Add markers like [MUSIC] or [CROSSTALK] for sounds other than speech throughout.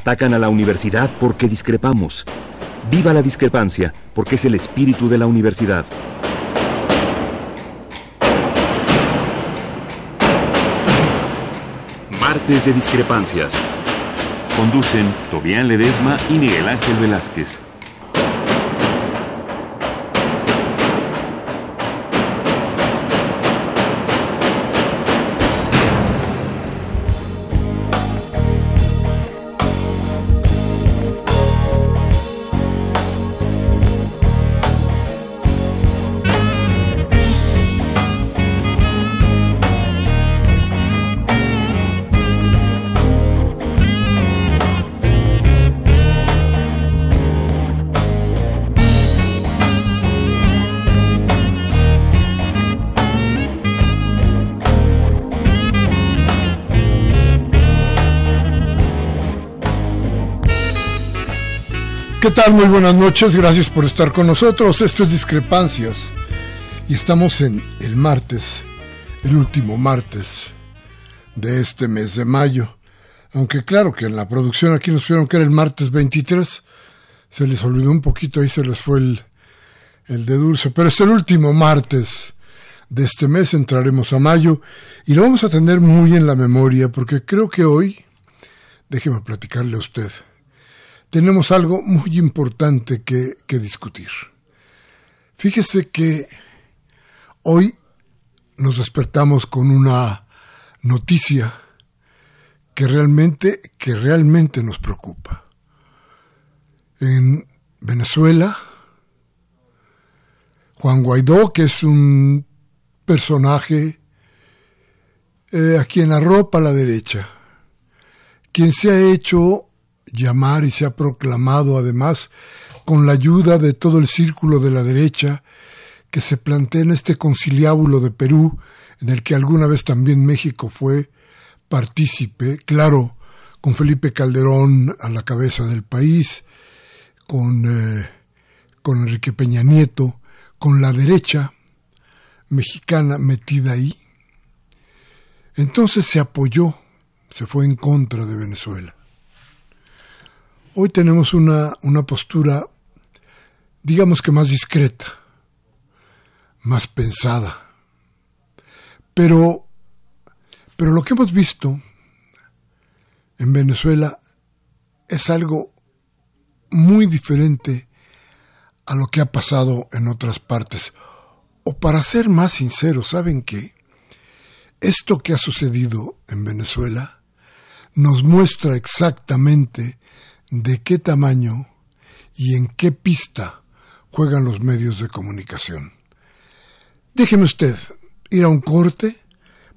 Atacan a la universidad porque discrepamos. Viva la discrepancia, porque es el espíritu de la universidad. Martes de Discrepancias. Conducen Tobián Ledesma y Miguel Ángel Velázquez. ¿Qué tal? Muy buenas noches, gracias por estar con nosotros. Esto es Discrepancias y estamos en el martes, el último martes de este mes de mayo. Aunque claro que en la producción aquí nos vieron que era el martes 23, se les olvidó un poquito, ahí se les fue el, el de dulce, pero es el último martes de este mes, entraremos a mayo y lo vamos a tener muy en la memoria porque creo que hoy, déjeme platicarle a usted, tenemos algo muy importante que, discutir. Fíjese que hoy nos despertamos con una noticia que realmente, que realmente nos preocupa. En Venezuela, Juan Guaidó, que es un personaje eh, a quien arropa la derecha, quien se ha hecho llamar y se ha proclamado además con la ayuda de todo el círculo de la derecha que se plantea en este conciliábulo de Perú, en el que alguna vez también México fue partícipe, claro, con Felipe Calderón a la cabeza del país, con, eh, con Enrique Peña Nieto, con la derecha mexicana metida ahí. Entonces se apoyó, se fue en contra de Venezuela. Hoy tenemos una, una postura, digamos que más discreta, más pensada. Pero, pero lo que hemos visto en Venezuela es algo muy diferente a lo que ha pasado en otras partes. O para ser más sinceros, ¿saben qué? Esto que ha sucedido en Venezuela nos muestra exactamente de qué tamaño y en qué pista juegan los medios de comunicación. Déjeme usted ir a un corte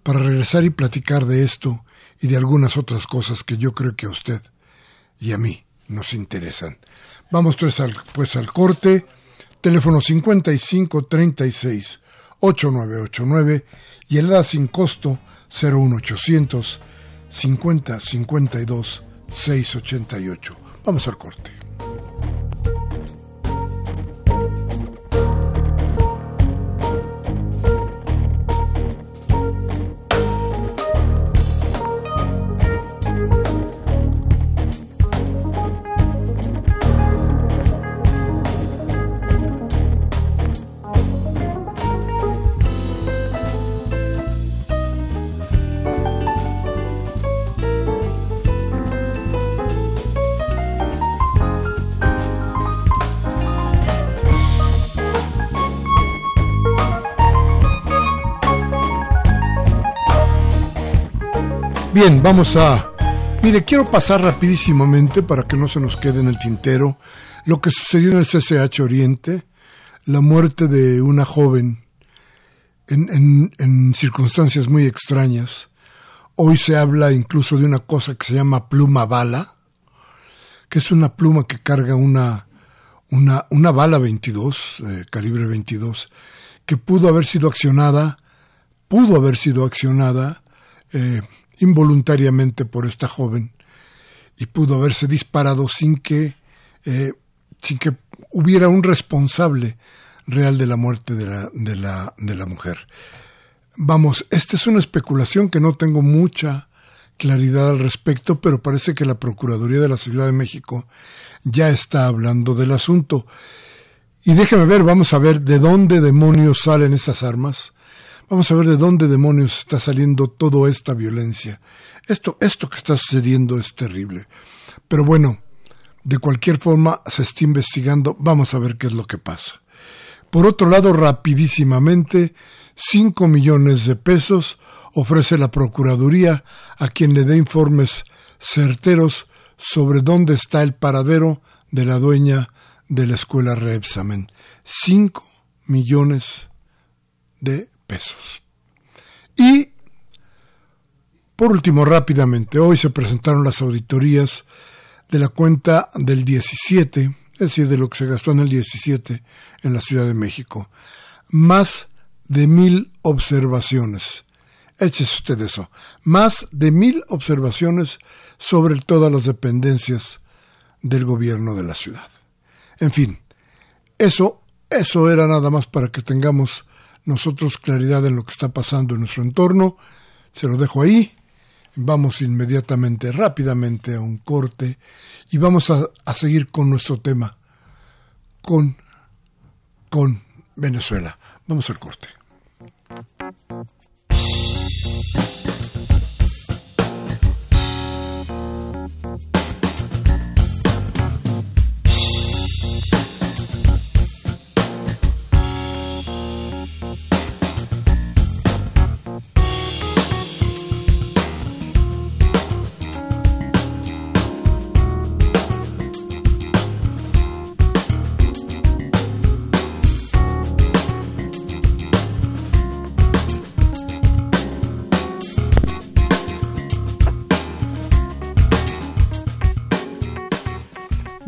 para regresar y platicar de esto y de algunas otras cosas que yo creo que a usted y a mí nos interesan. Vamos pues al, pues al corte, teléfono 5536 8989 y el edad sin costo 01800 50 52 688. Vamos al corte. Bien, vamos a... Mire, quiero pasar rapidísimamente para que no se nos quede en el tintero lo que sucedió en el CCH Oriente, la muerte de una joven en, en, circunstancias muy extrañas, Hoy se habla incluso de una cosa que se llama pluma bala, que es una pluma que carga una, una, una bala 22, eh, calibre 22, que pudo haber sido accionada, pudo haber sido accionada eh, involuntariamente por esta joven y pudo haberse disparado sin que, eh, sin que hubiera un responsable real de la muerte de la, de la, de la mujer. Vamos, esta es una especulación que no tengo mucha claridad al respecto, pero parece que la Procuraduría de la Ciudad de México ya está hablando del asunto. Y déjeme ver, vamos a ver de dónde demonios salen esas armas. Vamos a ver de dónde demonios está saliendo toda esta violencia. Esto, esto que está sucediendo es terrible. Pero bueno, de cualquier forma se está investigando. Vamos a ver qué es lo que pasa. Por otro lado, rapidísimamente, 5 millones de pesos ofrece la Procuraduría a quien le dé informes certeros sobre dónde está el paradero de la dueña de la escuela Reepsamen. 5 millones de pesos. Y, por último, rápidamente, hoy se presentaron las auditorías de la cuenta del 17, es decir, de lo que se gastó en el 17 en la Ciudad de México. Más de mil observaciones. Échese usted eso. Más de mil observaciones sobre todas las dependencias del gobierno de la ciudad. En fin, eso, eso era nada más para que tengamos nosotros claridad en lo que está pasando en nuestro entorno. Se lo dejo ahí. Vamos inmediatamente, rápidamente a un corte y vamos a, a seguir con nuestro tema, con, con Venezuela. Vamos al corte.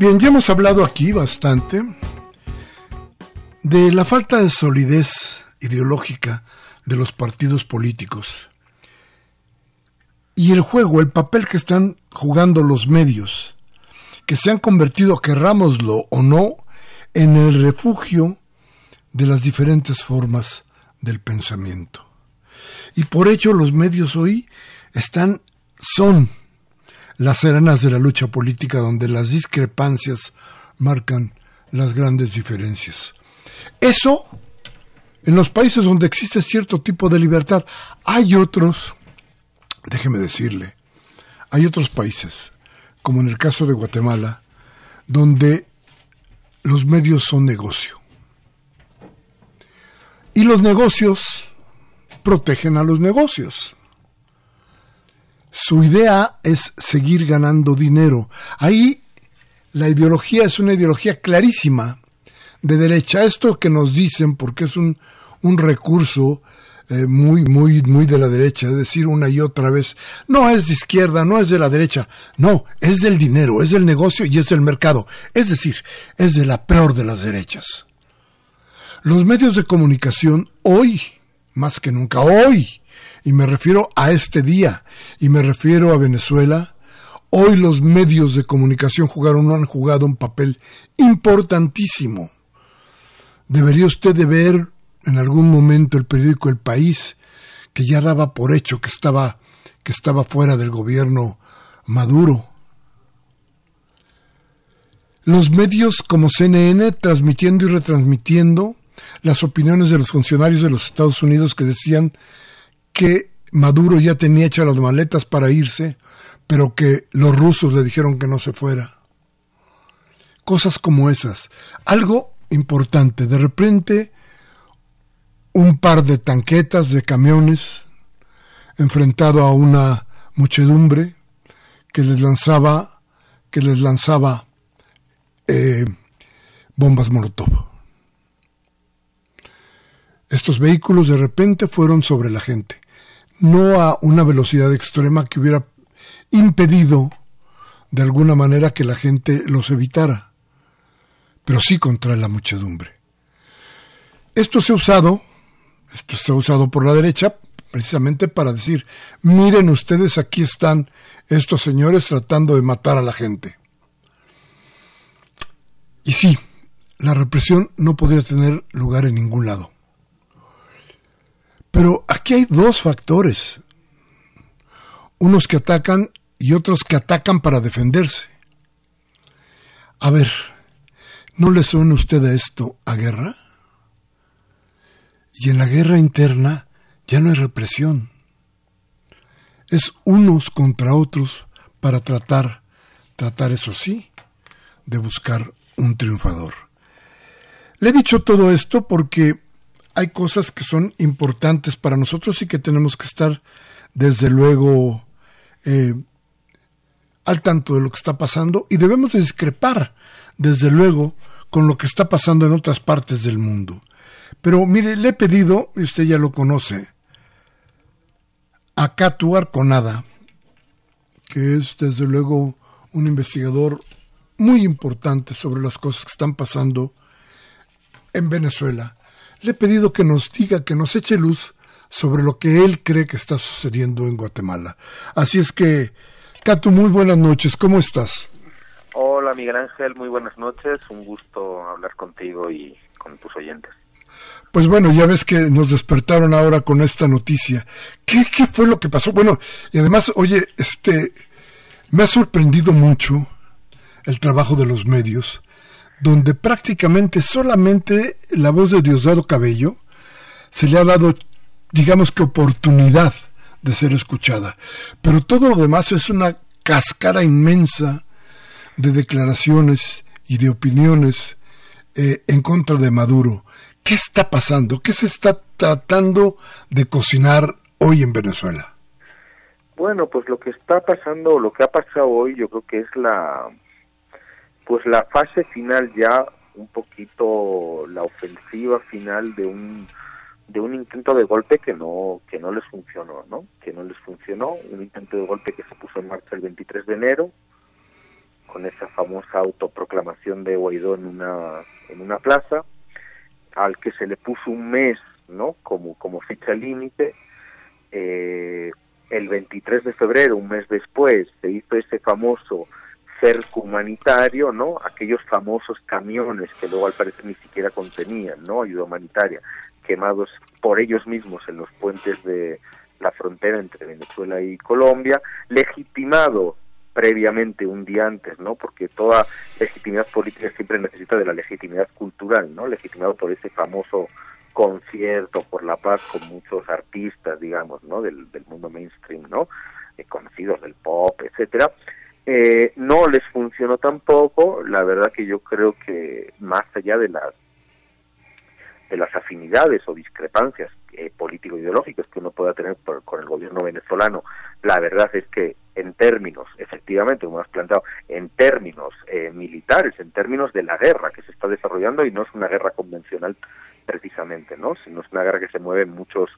Bien, ya hemos hablado aquí bastante de la falta de solidez ideológica de los partidos políticos y el juego, el papel que están jugando los medios, que se han convertido, querrámoslo o no, en el refugio de las diferentes formas del pensamiento. Y por ello los medios hoy están, son las arenas de la lucha política donde las discrepancias marcan las grandes diferencias. Eso, en los países donde existe cierto tipo de libertad, hay otros, déjeme decirle, hay otros países, como en el caso de Guatemala, donde los medios son negocio. Y los negocios protegen a los negocios. Su idea es seguir ganando dinero. Ahí la ideología es una ideología clarísima de derecha. Esto que nos dicen, porque es un, un recurso eh, muy, muy, muy de la derecha, es decir, una y otra vez, no es de izquierda, no es de la derecha, no, es del dinero, es del negocio y es del mercado. Es decir, es de la peor de las derechas. Los medios de comunicación hoy, más que nunca, hoy, y me refiero a este día, y me refiero a Venezuela, hoy los medios de comunicación jugaron, han jugado un papel importantísimo. Debería usted de ver en algún momento el periódico El País, que ya daba por hecho que estaba, que estaba fuera del gobierno Maduro. Los medios como CNN transmitiendo y retransmitiendo las opiniones de los funcionarios de los Estados Unidos que decían que Maduro ya tenía hechas las maletas para irse, pero que los rusos le dijeron que no se fuera. Cosas como esas. Algo importante. De repente, un par de tanquetas, de camiones, enfrentado a una muchedumbre que les lanzaba, que les lanzaba eh, bombas Molotov. Estos vehículos de repente fueron sobre la gente no a una velocidad extrema que hubiera impedido de alguna manera que la gente los evitara, pero sí contra la muchedumbre. Esto se ha usado, esto se ha usado por la derecha precisamente para decir, miren ustedes, aquí están estos señores tratando de matar a la gente. Y sí, la represión no podría tener lugar en ningún lado. Pero aquí hay dos factores. Unos que atacan y otros que atacan para defenderse. A ver, ¿no le suena usted a esto a guerra? Y en la guerra interna ya no hay represión. Es unos contra otros para tratar, tratar eso sí, de buscar un triunfador. Le he dicho todo esto porque hay cosas que son importantes para nosotros y que tenemos que estar, desde luego, eh, al tanto de lo que está pasando y debemos discrepar, desde luego, con lo que está pasando en otras partes del mundo. Pero mire, le he pedido, y usted ya lo conoce, a Catu Arconada, que es desde luego un investigador muy importante sobre las cosas que están pasando en Venezuela. Le he pedido que nos diga, que nos eche luz sobre lo que él cree que está sucediendo en Guatemala. Así es que, Catu, muy buenas noches, ¿cómo estás? Hola Miguel Ángel, muy buenas noches, un gusto hablar contigo y con tus oyentes. Pues bueno, ya ves que nos despertaron ahora con esta noticia. ¿Qué, qué fue lo que pasó? Bueno, y además, oye, este, me ha sorprendido mucho el trabajo de los medios, donde prácticamente solamente la voz de Diosdado Cabello se le ha dado, digamos que oportunidad de ser escuchada. Pero todo lo demás es una cascara inmensa de declaraciones y de opiniones eh, en contra de Maduro. ¿Qué está pasando? ¿Qué se está tratando de cocinar hoy en Venezuela? Bueno, pues lo que está pasando, lo que ha pasado hoy, yo creo que es la, pues la fase final ya, un poquito la ofensiva final de un, de un intento de golpe que no, que no les funcionó, ¿no? Que no les funcionó, un intento de golpe que se puso en marcha el 23 de enero, con esa famosa autoproclamación de Guaidó en una, en una plaza, al que se le puso un mes no como como fecha límite eh, el 23 de febrero un mes después se hizo ese famoso cerco humanitario no aquellos famosos camiones que luego al parecer ni siquiera contenían no ayuda humanitaria quemados por ellos mismos en los puentes de la frontera entre Venezuela y Colombia legitimado previamente un día antes, ¿no? Porque toda legitimidad política siempre necesita de la legitimidad cultural, ¿no? Legitimado por ese famoso concierto por la paz con muchos artistas, digamos, ¿no? Del, mundo mainstream, ¿no? Eh, conocidos del pop, etcétera. Eh, no les funcionó tampoco, la verdad que yo creo que más allá de las de las afinidades o discrepancias eh, político-ideológicas que uno pueda tener con el gobierno venezolano, la verdad es que en términos, efectivamente, como has planteado, en términos eh, militares, en términos de la guerra que se está desarrollando y no es una guerra convencional precisamente, ¿no? Sino es una guerra que se mueve en muchos,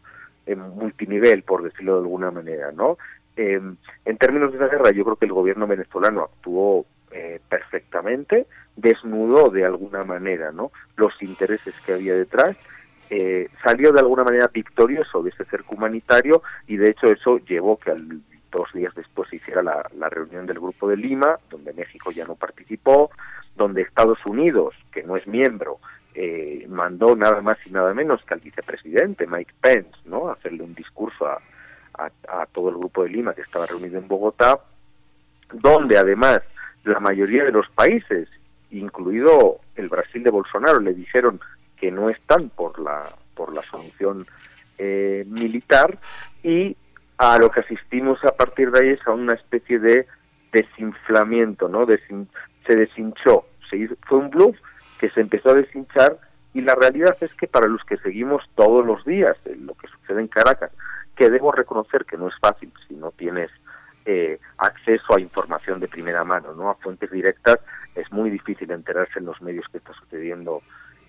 en multinivel, por decirlo de alguna manera, ¿no? Em, en términos de esa guerra, yo creo que el gobierno venezolano actuó eh, perfectamente, desnudó de alguna manera, ¿no? Los intereses que había detrás eh, salió de alguna manera victorioso de ese cerco humanitario y de hecho eso llevó que al, dos días después se hiciera la, reunión del Grupo de Lima, donde México ya no participó, donde Estados Unidos, que no es miembro, eh, mandó nada más y nada menos que al vicepresidente Mike Pence, ¿no? hacerle un discurso a, a, todo el Grupo de Lima que estaba reunido en Bogotá, donde además la mayoría de los países, incluido el Brasil de Bolsonaro, le dijeron que no están por la por la solución eh, militar y a lo que asistimos a partir de ahí es a una especie de desinflamiento, ¿no? se deshinchó, se fue un bluff que se empezó a deshinchar y la realidad es que para los que seguimos todos los días lo que sucede en Caracas, que debo reconocer que no es fácil si no tienes eh, acceso a información de primera mano, ¿no? A fuentes directas es muy difícil enterarse en los medios que está sucediendo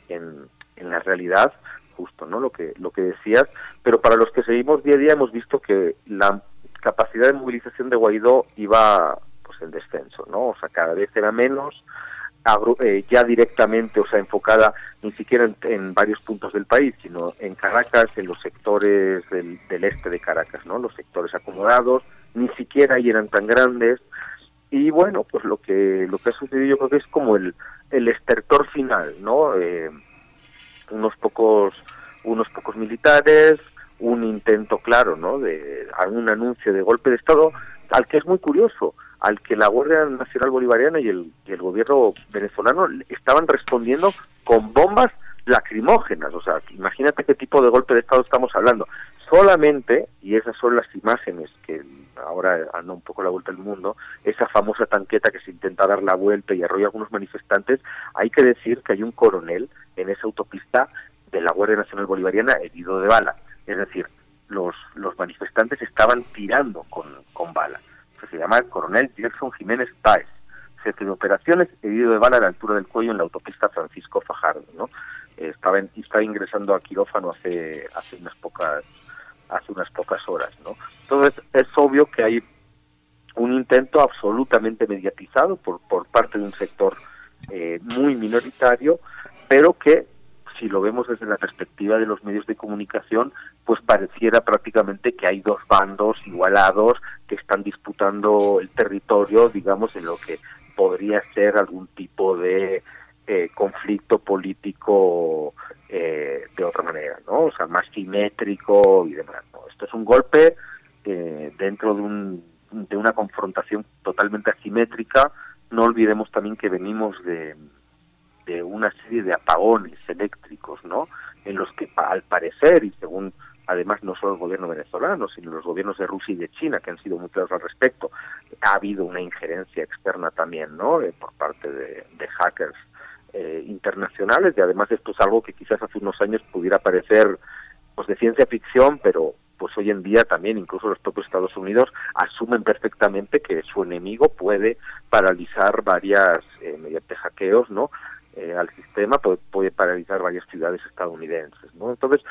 en, en la realidad, justo, ¿no? Lo que lo que decías, pero para los que seguimos día a día hemos visto que la capacidad de movilización de Guaidó iba pues en descenso, ¿no? O sea, cada vez era menos, eh, ya directamente, o sea, enfocada ni siquiera en, varios puntos del país, sino en Caracas, en los sectores del, del este de Caracas, ¿no? Los sectores acomodados, ni siquiera ahí eran tan grandes, y bueno pues lo que lo que ha sucedido yo creo que es como el el estertor final no eh, unos pocos unos pocos militares un intento claro no de algún anuncio de golpe de estado al que es muy curioso al que la Guardia Nacional Bolivariana y el, gobierno venezolano estaban respondiendo con bombas lacrimógenas. O sea, imagínate qué tipo de golpe de Estado estamos hablando. Solamente, y esas son las imágenes que ahora anda un poco la vuelta del mundo, esa famosa tanqueta que se intenta dar la vuelta y arrolla algunos manifestantes, hay que decir que hay un coronel en esa autopista de la Guardia Nacional Bolivariana herido de bala. Es decir, los, los manifestantes estaban tirando con, con bala. Se llama el coronel Jackson Jiménez Páez. Jefe de operaciones, herido de bala a la altura del cuello en la autopista Francisco Fajardo. ¿no? estaba, estaba ingresando a quirófano hace, hace unas pocas hace unas pocas horas, ¿no? Entonces es obvio que hay un intento absolutamente mediatizado por, por parte de un sector eh, muy minoritario, pero que si lo vemos desde la perspectiva de los medios de comunicación, pues pareciera prácticamente que hay dos bandos igualados que están disputando el territorio, digamos, en lo que podría ser algún tipo de eh, conflicto político eh, de otra manera, ¿no? O sea, más simétrico y demás. Esto es un golpe eh, dentro de, un, de una confrontación totalmente asimétrica. No olvidemos también que venimos de, de una serie de apagones eléctricos, ¿no? En los que, al parecer, y según además no solo el gobierno venezolano, sino los gobiernos de Rusia y de China, que han sido muy claros al respecto, ha habido una injerencia externa también, ¿no? por parte de, de hackers eh, internacionales y además esto es algo que quizás hace unos años pudiera parecer pues de ciencia ficción, pero pues hoy en día también incluso los propios Estados Unidos asumen perfectamente que su enemigo puede paralizar varias eh, mediante hackeos, ¿no? Eh, al sistema puede, puede, paralizar varias ciudades estadounidenses, ¿no? Entonces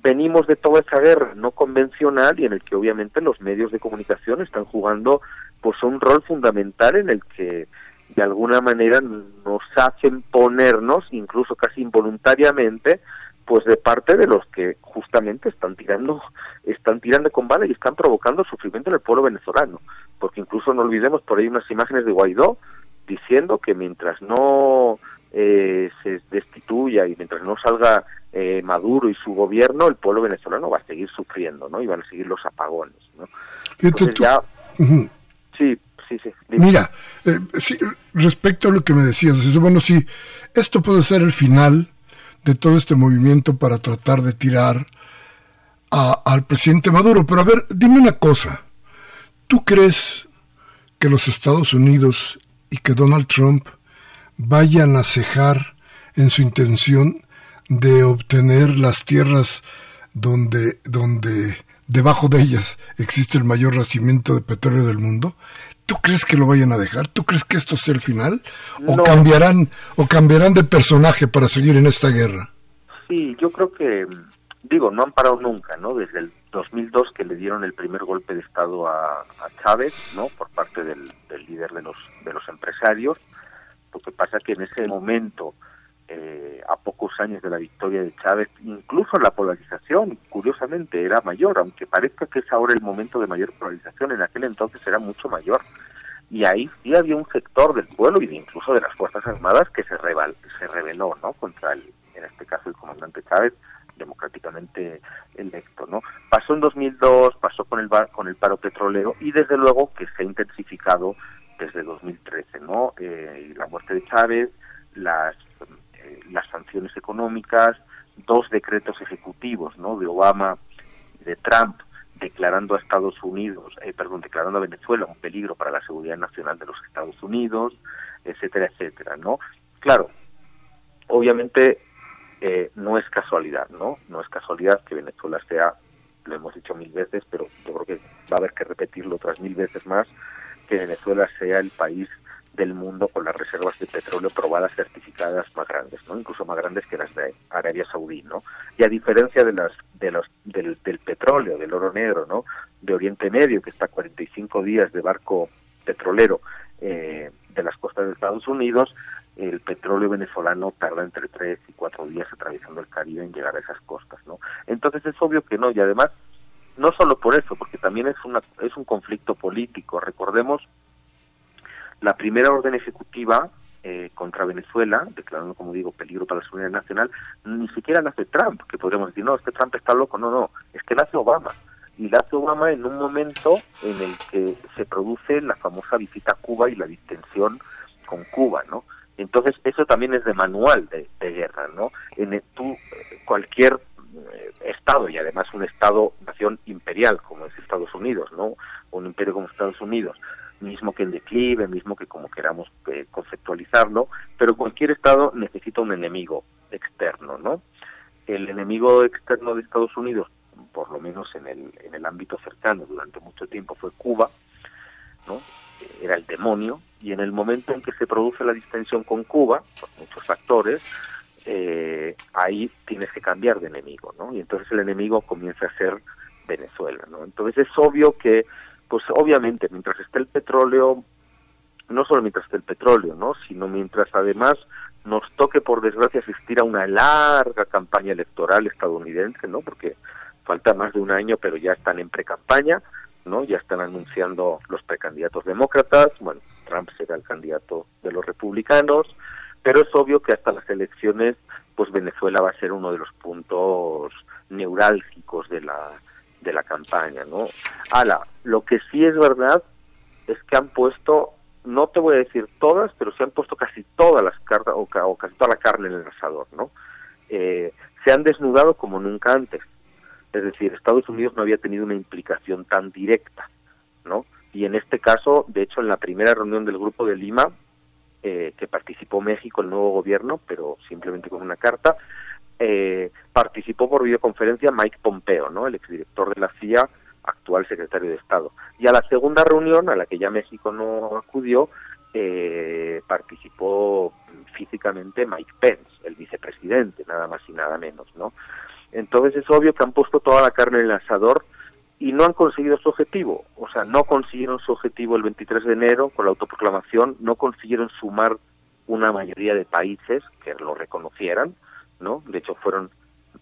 venimos de toda esa guerra no convencional y en el que obviamente los medios de comunicación están jugando pues un rol fundamental en el que de alguna manera nos hacen ponernos, incluso casi involuntariamente, pues de parte de los que justamente están tirando, están tirando con bala y están provocando sufrimiento en el pueblo venezolano. Porque incluso no olvidemos por ahí unas imágenes de Guaidó diciendo que mientras no eh, se destituya y mientras no salga eh, Maduro y su gobierno, el pueblo venezolano va a seguir sufriendo, ¿no? Y van a seguir los apagones, ¿no? Entonces ya, sí, Mira, eh, respecto a lo que me decías, bueno, sí, esto puede ser el final de todo este movimiento para tratar de tirar al presidente Maduro. Pero a ver, dime una cosa. ¿Tú crees que los Estados Unidos y que Donald Trump vayan a cejar en su intención de obtener las tierras donde, donde debajo de ellas existe el mayor nacimiento de petróleo del mundo? ¿Tú crees que lo vayan a dejar? ¿Tú crees que esto sea el final? ¿O cambiarán o cambiarán de personaje para seguir en esta guerra? Sí, yo creo que digo, no han parado nunca, ¿no? Desde el 2002 que le dieron el primer golpe de estado a, Chávez, ¿no? Por parte del, del, líder de los de los empresarios. Lo que pasa que en ese momento eh, a pocos años de la victoria de Chávez, incluso la polarización, curiosamente, era mayor, aunque parezca que es ahora el momento de mayor polarización, en aquel entonces era mucho mayor. Y ahí sí había un sector del pueblo y incluso de las Fuerzas Armadas que se, rebel, se rebeló ¿no? contra, el, en este caso, el comandante Chávez, democráticamente electo, ¿no? Pasó en 2002, pasó con el con el paro petrolero y desde luego que se ha intensificado desde 2013, ¿no? Eh, la muerte de Chávez, las las sanciones económicas, dos decretos ejecutivos, ¿no? De Obama y de Trump declarando a Estados Unidos, eh, perdón, declarando a Venezuela un peligro para la seguridad nacional de los Estados Unidos, etcétera, etcétera, ¿no? Claro, obviamente eh, no es casualidad, ¿no? No es casualidad que Venezuela sea, lo hemos dicho mil veces, pero yo creo que va a haber que repetirlo otras mil veces más, que Venezuela sea el país del mundo con las reservas de petróleo probadas certificadas más grandes, ¿no? Incluso más grandes que las de Arabia Saudí, ¿no? Y a diferencia de las de los del, del petróleo, del oro negro, ¿no? De Oriente Medio que está a 45 días de barco petrolero eh, de las costas de Estados Unidos, el petróleo venezolano tarda entre tres y cuatro días atravesando el Caribe en llegar a esas costas, ¿no? Entonces es obvio que no y además no solo por eso, porque también es una es un conflicto político. Recordemos la primera orden ejecutiva eh, contra Venezuela, declarando, como digo, peligro para la seguridad nacional, ni siquiera nace Trump, que podríamos decir, no, es que Trump está loco, no, no, es que nace Obama. Y nace Obama en un momento en el que se produce la famosa visita a Cuba y la distensión con Cuba, ¿no? Entonces, eso también es de manual de, guerra, ¿no? En tú, cualquier eh, Estado, y además un Estado-nación imperial como es Estados Unidos, ¿no? Un imperio como Estados Unidos, mismo que en declive, mismo que como queramos eh, conceptualizarlo, pero cualquier Estado necesita un enemigo externo, ¿no? El enemigo externo de Estados Unidos, por lo menos en el, en el ámbito cercano durante mucho tiempo, fue Cuba, ¿no? Era el demonio, y en el momento en que se produce la distensión con Cuba, por muchos factores, eh, ahí tienes que cambiar de enemigo, ¿no? Y entonces el enemigo comienza a ser Venezuela, ¿no? Entonces es obvio que, pues obviamente, mientras esté el petróleo, no solo mientras esté el petróleo, ¿no? Sino mientras además nos toque, por desgracia, asistir a una larga campaña electoral estadounidense, ¿no? Porque falta más de un año, pero ya están en pre-campaña, ¿no? Ya están anunciando los precandidatos demócratas, bueno, Trump será el candidato de los republicanos, pero es obvio que hasta las elecciones, pues Venezuela va a ser uno de los puntos neurálgicos de la de la campaña, ¿no? Ahora, lo que sí es verdad es que han puesto, no te voy a decir todas, pero se han puesto casi todas las cartas o, casi toda la carne en el asador, ¿no? Eh, se han desnudado como nunca antes. Es decir, Estados Unidos no había tenido una implicación tan directa, ¿no? Y en este caso, de hecho, en la primera reunión del Grupo de Lima, eh, que participó México, el nuevo gobierno, pero simplemente con una carta. Eh, participó por videoconferencia Mike Pompeo, ¿no? el exdirector de la CIA, actual secretario de Estado. Y a la segunda reunión, a la que ya México no acudió, eh, participó físicamente Mike Pence, el vicepresidente, nada más y nada menos, ¿no? Entonces es obvio que han puesto toda la carne en el asador y no han conseguido su objetivo. O sea, no consiguieron su objetivo el 23 de enero con la autoproclamación, no consiguieron sumar una mayoría de países que lo reconocieran, ¿no? De hecho, fueron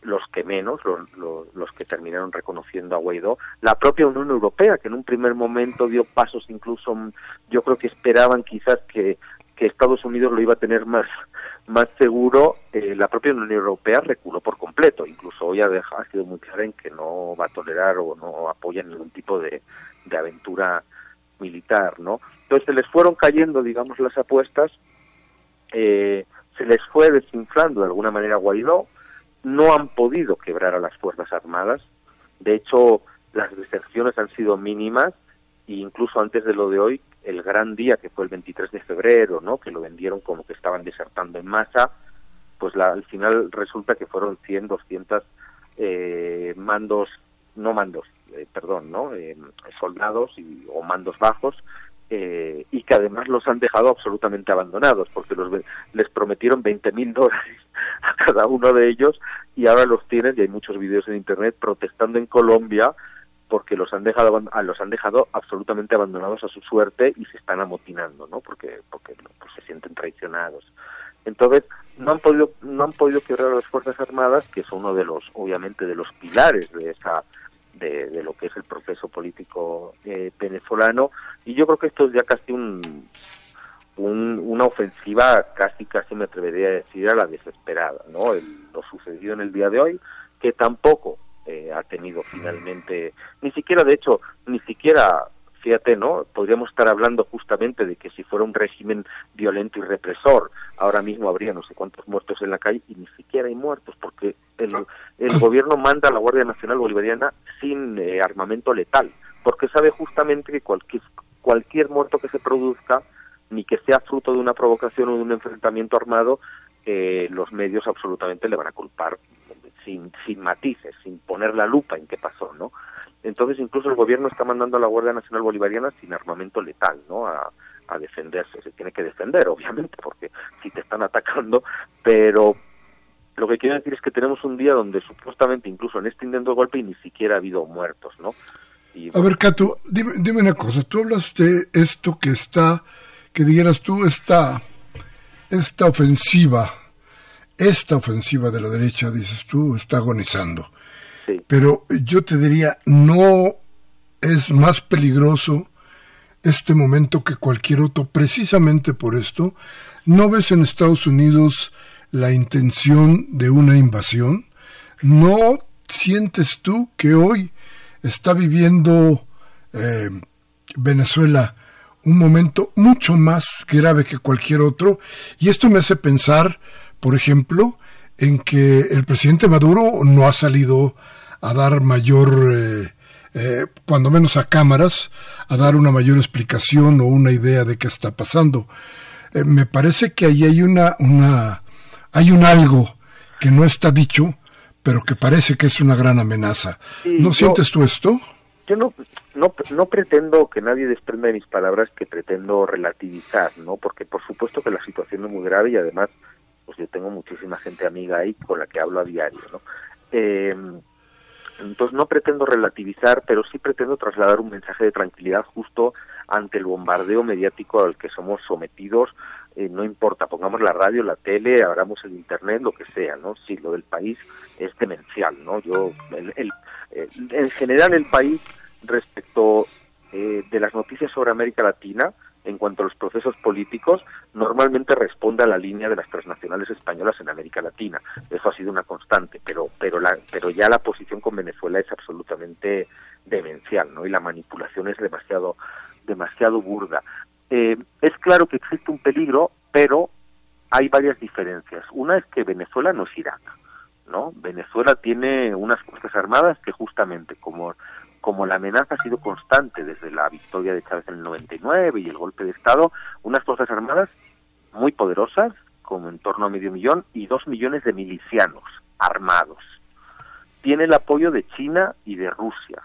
los que menos, los, los, que terminaron reconociendo a Guaidó. La propia Unión Europea, que en un primer momento dio pasos incluso, yo creo que esperaban quizás que, que Estados Unidos lo iba a tener más más seguro, eh, la propia Unión Europea reculó por completo. Incluso hoy ha, ha, sido muy clara en que no va a tolerar o no apoya ningún tipo de, de aventura militar, ¿no? Entonces se les fueron cayendo, digamos, las apuestas, eh, se les fue desinflando de alguna manera Guaidó, no han podido quebrar a las Fuerzas Armadas, de hecho las deserciones han sido mínimas, e incluso antes de lo de hoy el gran día que fue el 23 de febrero, ¿no? Que lo vendieron como que estaban desertando en masa, pues la, al final resulta que fueron 100, 200 eh, mandos, no mandos, eh, perdón, ¿no? Eh, soldados y, o mandos bajos eh, y que además los han dejado absolutamente abandonados porque los les prometieron 20 mil dólares [LAUGHS] a cada uno de ellos y ahora los tienen y hay muchos vídeos en internet protestando en Colombia porque los han dejado los han dejado absolutamente abandonados a su suerte y se están amotinando no porque porque pues, se sienten traicionados. Entonces no han podido no han podido quebrar a las fuerzas armadas que es uno de los obviamente de los pilares de esa de, de lo que es el proceso político eh, venezolano. Y yo creo que esto es ya casi un, un, una ofensiva casi casi me atrevería a decir a la desesperada no lo sucedido en el día de hoy que tampoco eh, ha tenido finalmente, ni siquiera de hecho, ni siquiera, fíjate, ¿no? Podríamos estar hablando justamente de que si fuera un régimen violento y represor, ahora mismo habría no sé cuántos muertos en la calle y ni siquiera hay muertos porque el, el [COUGHS] gobierno manda a la Guardia Nacional Bolivariana sin eh, armamento letal, porque sabe justamente que cualquier, cualquier muerto que se produzca, ni que sea fruto de una provocación o de un enfrentamiento armado, eh, los medios absolutamente le van a culpar sin, sin matices, sin poner la lupa en qué pasó, ¿no? Entonces incluso el gobierno está mandando a la Guardia Nacional Bolivariana sin armamento letal, ¿no? A, a defenderse, se tiene que defender, obviamente, porque si te están atacando, pero lo que quiero decir es que tenemos un día donde supuestamente incluso en este intento de golpe ni siquiera ha habido muertos, ¿no? a ver, Cato, dime, dime, una cosa, tú hablas de esto que está, que dijeras tú, esta, esta ofensiva, esta ofensiva de la derecha, dices tú, está agonizando. Sí. Pero yo te diría, no es más peligroso este momento que cualquier otro, precisamente por esto. ¿No ves en Estados Unidos la intención de una invasión? ¿No sientes tú que hoy está viviendo eh, Venezuela un momento mucho más grave que cualquier otro? Y esto me hace pensar, por ejemplo, en que el presidente Maduro no ha salido a dar mayor... Eh, eh, cuando menos a cámaras, a dar una mayor explicación o una idea de qué está pasando. Eh, me parece que ahí hay una, una, hay un algo que no está dicho, pero que parece que es una gran amenaza. ¿No sientes tú esto? Yo no, no, no pretendo que nadie desprenda de mis palabras que pretendo relativizar, ¿no? Porque por supuesto que la situación es muy grave y además, pues yo tengo muchísima gente amiga ahí con la que hablo a diario, ¿no? Eh, entonces no pretendo relativizar, pero sí pretendo trasladar un mensaje de tranquilidad justo ante el bombardeo mediático al que somos sometidos. Eh, no importa, pongamos la radio, la tele, abramos el internet, lo que sea, ¿no? Sí, lo del país es demencial, ¿no? Yo, el, en general el país respecto eh, de las noticias sobre América Latina, en cuanto a los procesos políticos, normalmente responde a la línea de las transnacionales españolas en América Latina. Eso ha sido una constante, pero, pero, la, pero ya la posición con Venezuela es absolutamente demencial, ¿no? Y la manipulación es demasiado, demasiado burda. Eh, es claro que existe un peligro, pero hay varias diferencias. Una es que Venezuela no es Irak, ¿no? Venezuela tiene unas fuerzas armadas que justamente como como la amenaza ha sido constante desde la victoria de Chávez en el 99 y el golpe de Estado, unas Fuerzas Armadas muy poderosas, como en torno a medio millón, y dos millones de milicianos armados. Tiene el apoyo de China y de Rusia,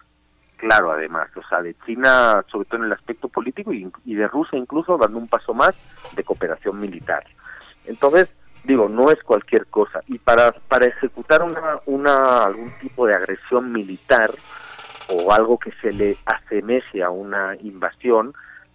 claro, además, o sea, de China sobre todo en el aspecto político y, de Rusia incluso dando un paso más de cooperación militar. Entonces, digo, no es cualquier cosa. Y para, para ejecutar una, una, algún tipo de agresión militar, o algo que se le asemeje a una invasión,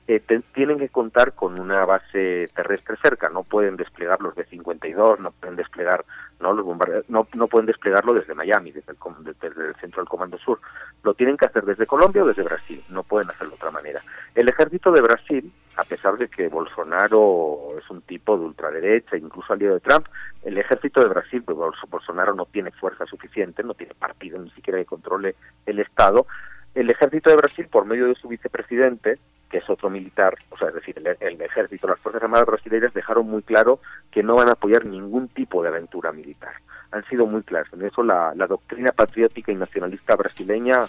eh, tienen que contar con una base terrestre cerca, no pueden desplegar los de 52, no pueden desplegar no los no, no pueden desplegarlo desde Miami, desde el, desde el centro del Comando Sur, lo tienen que hacer desde Colombia o desde Brasil, no pueden hacerlo de otra manera. El ejército de Brasil, a pesar de que Bolsonaro es un tipo de ultraderecha, incluso aliado de Trump, el ejército de Brasil, pues Bolsonaro no tiene fuerza suficiente, no tiene partido ni siquiera que controle el Estado, el ejército de Brasil, por medio de su vicepresidente, que es otro militar, o sea, es decir, el, ejército, las Fuerzas Armadas brasileñas dejaron muy claro que no van a apoyar ningún tipo de aventura militar. Han sido muy claros. En eso la, doctrina patriótica y nacionalista brasileña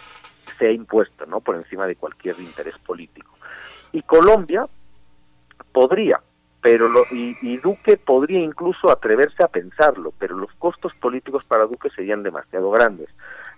se ha impuesto, ¿no? Por encima de cualquier interés político. Y Colombia podría, pero lo, y, Duque podría incluso atreverse a pensarlo, pero los costos políticos para Duque serían demasiado grandes.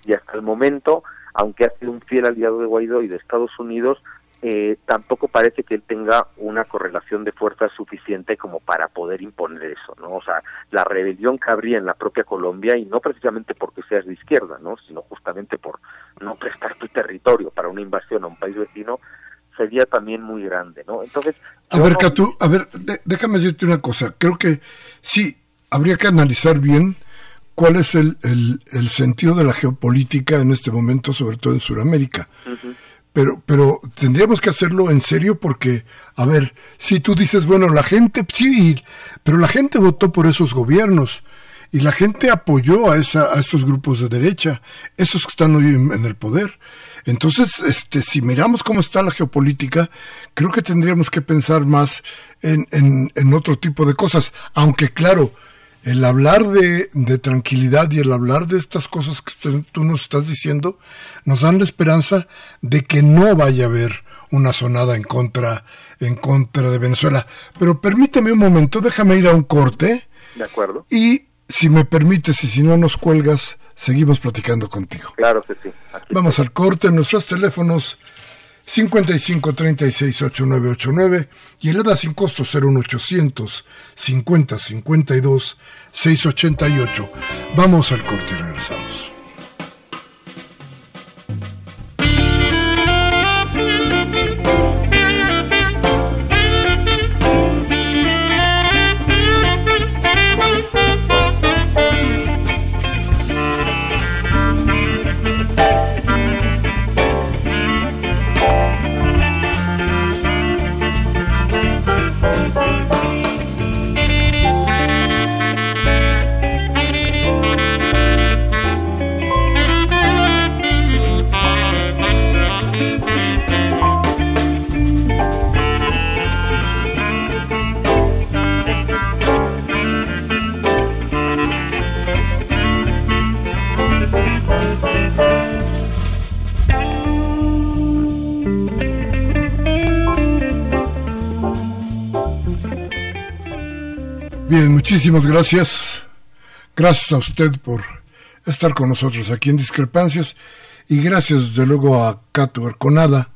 Y hasta el momento, aunque ha sido un fiel aliado de Guaidó y de Estados Unidos, eh, tampoco parece que él tenga una correlación de fuerzas suficiente como para poder imponer eso, ¿no? O sea, la rebelión que habría en la propia Colombia, y no precisamente porque seas de izquierda, ¿no? Sino justamente por no prestar tu territorio para una invasión a un país vecino, sería también muy grande, ¿no? Entonces... A ver, Catu, a ver, déjame decirte una cosa. Creo que sí, habría que analizar bien cuál es el, el, sentido de la geopolítica en este momento, sobre todo en Sudamérica pero, pero tendríamos que hacerlo en serio porque, a ver, si tú dices, bueno, la gente, sí, pero la gente votó por esos gobiernos y la gente apoyó a, esa, a esos grupos de derecha, esos que están hoy en, el poder. Entonces, este, si miramos cómo está la geopolítica, creo que tendríamos que pensar más en, en, en otro tipo de cosas, aunque claro, el hablar de, de, tranquilidad y el hablar de estas cosas que tú nos estás diciendo nos dan la esperanza de que no vaya a haber una sonada en contra en contra de Venezuela. Pero permíteme un momento, déjame ir a un corte. De acuerdo. Y si me permites y si no nos cuelgas, seguimos platicando contigo. Claro que sí. Vamos al corte, nuestros teléfonos 55 36 8989 y el EDA sin costo 01800 50 52 688. Vamos al corte y regresamos. Bien, muchísimas gracias. Gracias a usted por estar con nosotros aquí en Discrepancias y gracias desde luego a Cato Arconada,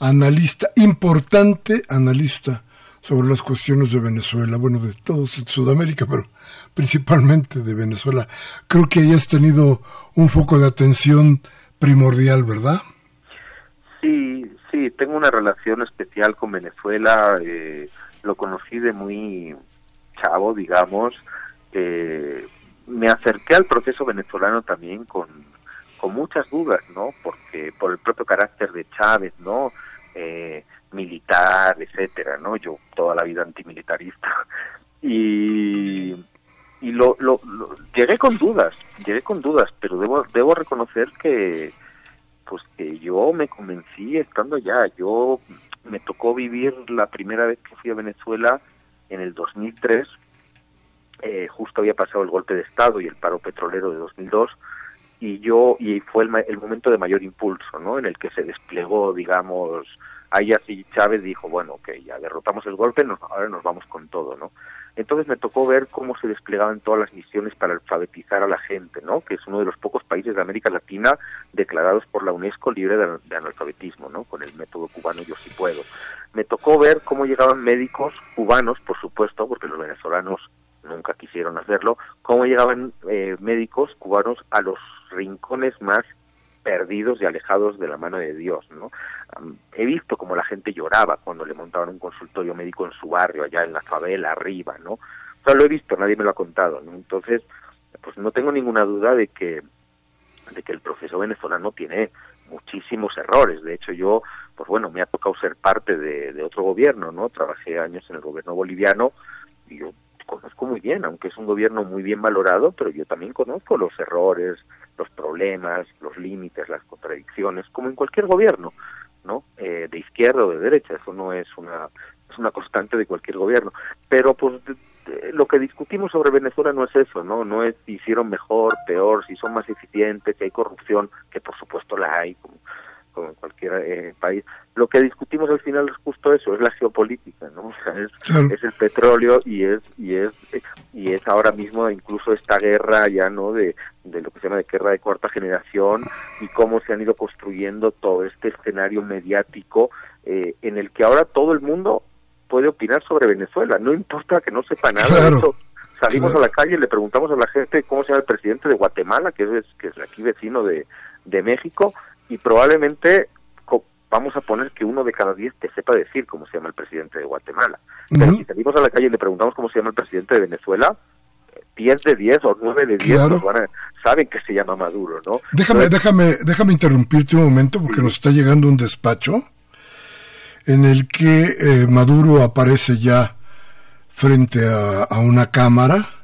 analista, importante analista sobre las cuestiones de Venezuela, bueno, de todos Sudamérica, pero principalmente de Venezuela. Creo que hayas tenido un foco de atención primordial, ¿verdad? Sí, sí, tengo una relación especial con Venezuela, eh, lo conocí de muy chavo, digamos, eh, me acerqué al proceso venezolano también con, con muchas dudas, ¿no? Porque por el propio carácter de Chávez, ¿no? Eh, militar, etcétera, ¿no? Yo toda la vida antimilitarista. [LAUGHS] Y, y lo, lo, llegué con dudas, llegué con dudas, pero debo, debo reconocer que, pues que yo me convencí estando allá. Yo me tocó vivir la primera vez que fui a Venezuela en el 2003, eh, justo había pasado el golpe de Estado y el paro petrolero de 2002, y yo y fue el, el momento de mayor impulso, ¿no? En el que se desplegó, digamos, ahí así Chávez dijo, bueno, ok, ya derrotamos el golpe, nos, ahora nos vamos con todo, ¿no? Entonces me tocó ver cómo se desplegaban todas las misiones para alfabetizar a la gente, ¿no? Que es uno de los pocos países de América Latina declarados por la UNESCO libre de, analfabetismo, ¿no? Con el método cubano Yo sí puedo. Me tocó ver cómo llegaban médicos cubanos, por supuesto, porque los venezolanos nunca quisieron hacerlo, cómo llegaban eh, médicos cubanos a los rincones más perdidos y alejados de la mano de Dios, ¿no? he visto como la gente lloraba cuando le montaban un consultorio médico en su barrio, allá en la favela, arriba, ¿no? O lo he visto, nadie me lo ha contado, ¿no? Entonces, pues no tengo ninguna duda de que de que el proceso venezolano tiene muchísimos errores. De hecho, yo, pues bueno, me ha tocado ser parte de, de otro gobierno, ¿no? Trabajé años en el gobierno boliviano y yo conozco muy bien, aunque es un gobierno muy bien valorado, pero yo también conozco los errores, los problemas, los límites, las contradicciones, como en cualquier gobierno, ¿no? Eh, de izquierda o de derecha, eso no es una es una constante de cualquier gobierno. Pero pues lo que discutimos sobre Venezuela no es eso, ¿no? No es si hicieron mejor, peor, si son más eficientes, si hay corrupción, que por supuesto la hay, como en cualquier eh, país. Lo que discutimos al final es justo eso, es la geopolítica, ¿no? [LAUGHS] es, el petróleo y es y es y es ahora mismo incluso esta guerra ya no de, de lo que se llama de guerra de cuarta generación y cómo se han ido construyendo todo este escenario mediático eh, en el que ahora todo el mundo puede opinar sobre Venezuela, no importa que no sepa nada de eso. Salimos a la calle y le preguntamos a la gente cómo se llama el presidente de Guatemala, que es, que es aquí vecino de, de México, y probablemente vamos a poner que uno de cada diez te sepa decir cómo se llama el presidente de Guatemala. Pero si salimos a la calle y le preguntamos cómo se llama el presidente de Venezuela, 10 de 10 o 9 de 10 saben que se llama Maduro, ¿no? Déjame, déjame, déjame interrumpirte un momento porque nos está llegando un despacho en el que eh, Maduro aparece ya frente a una cámara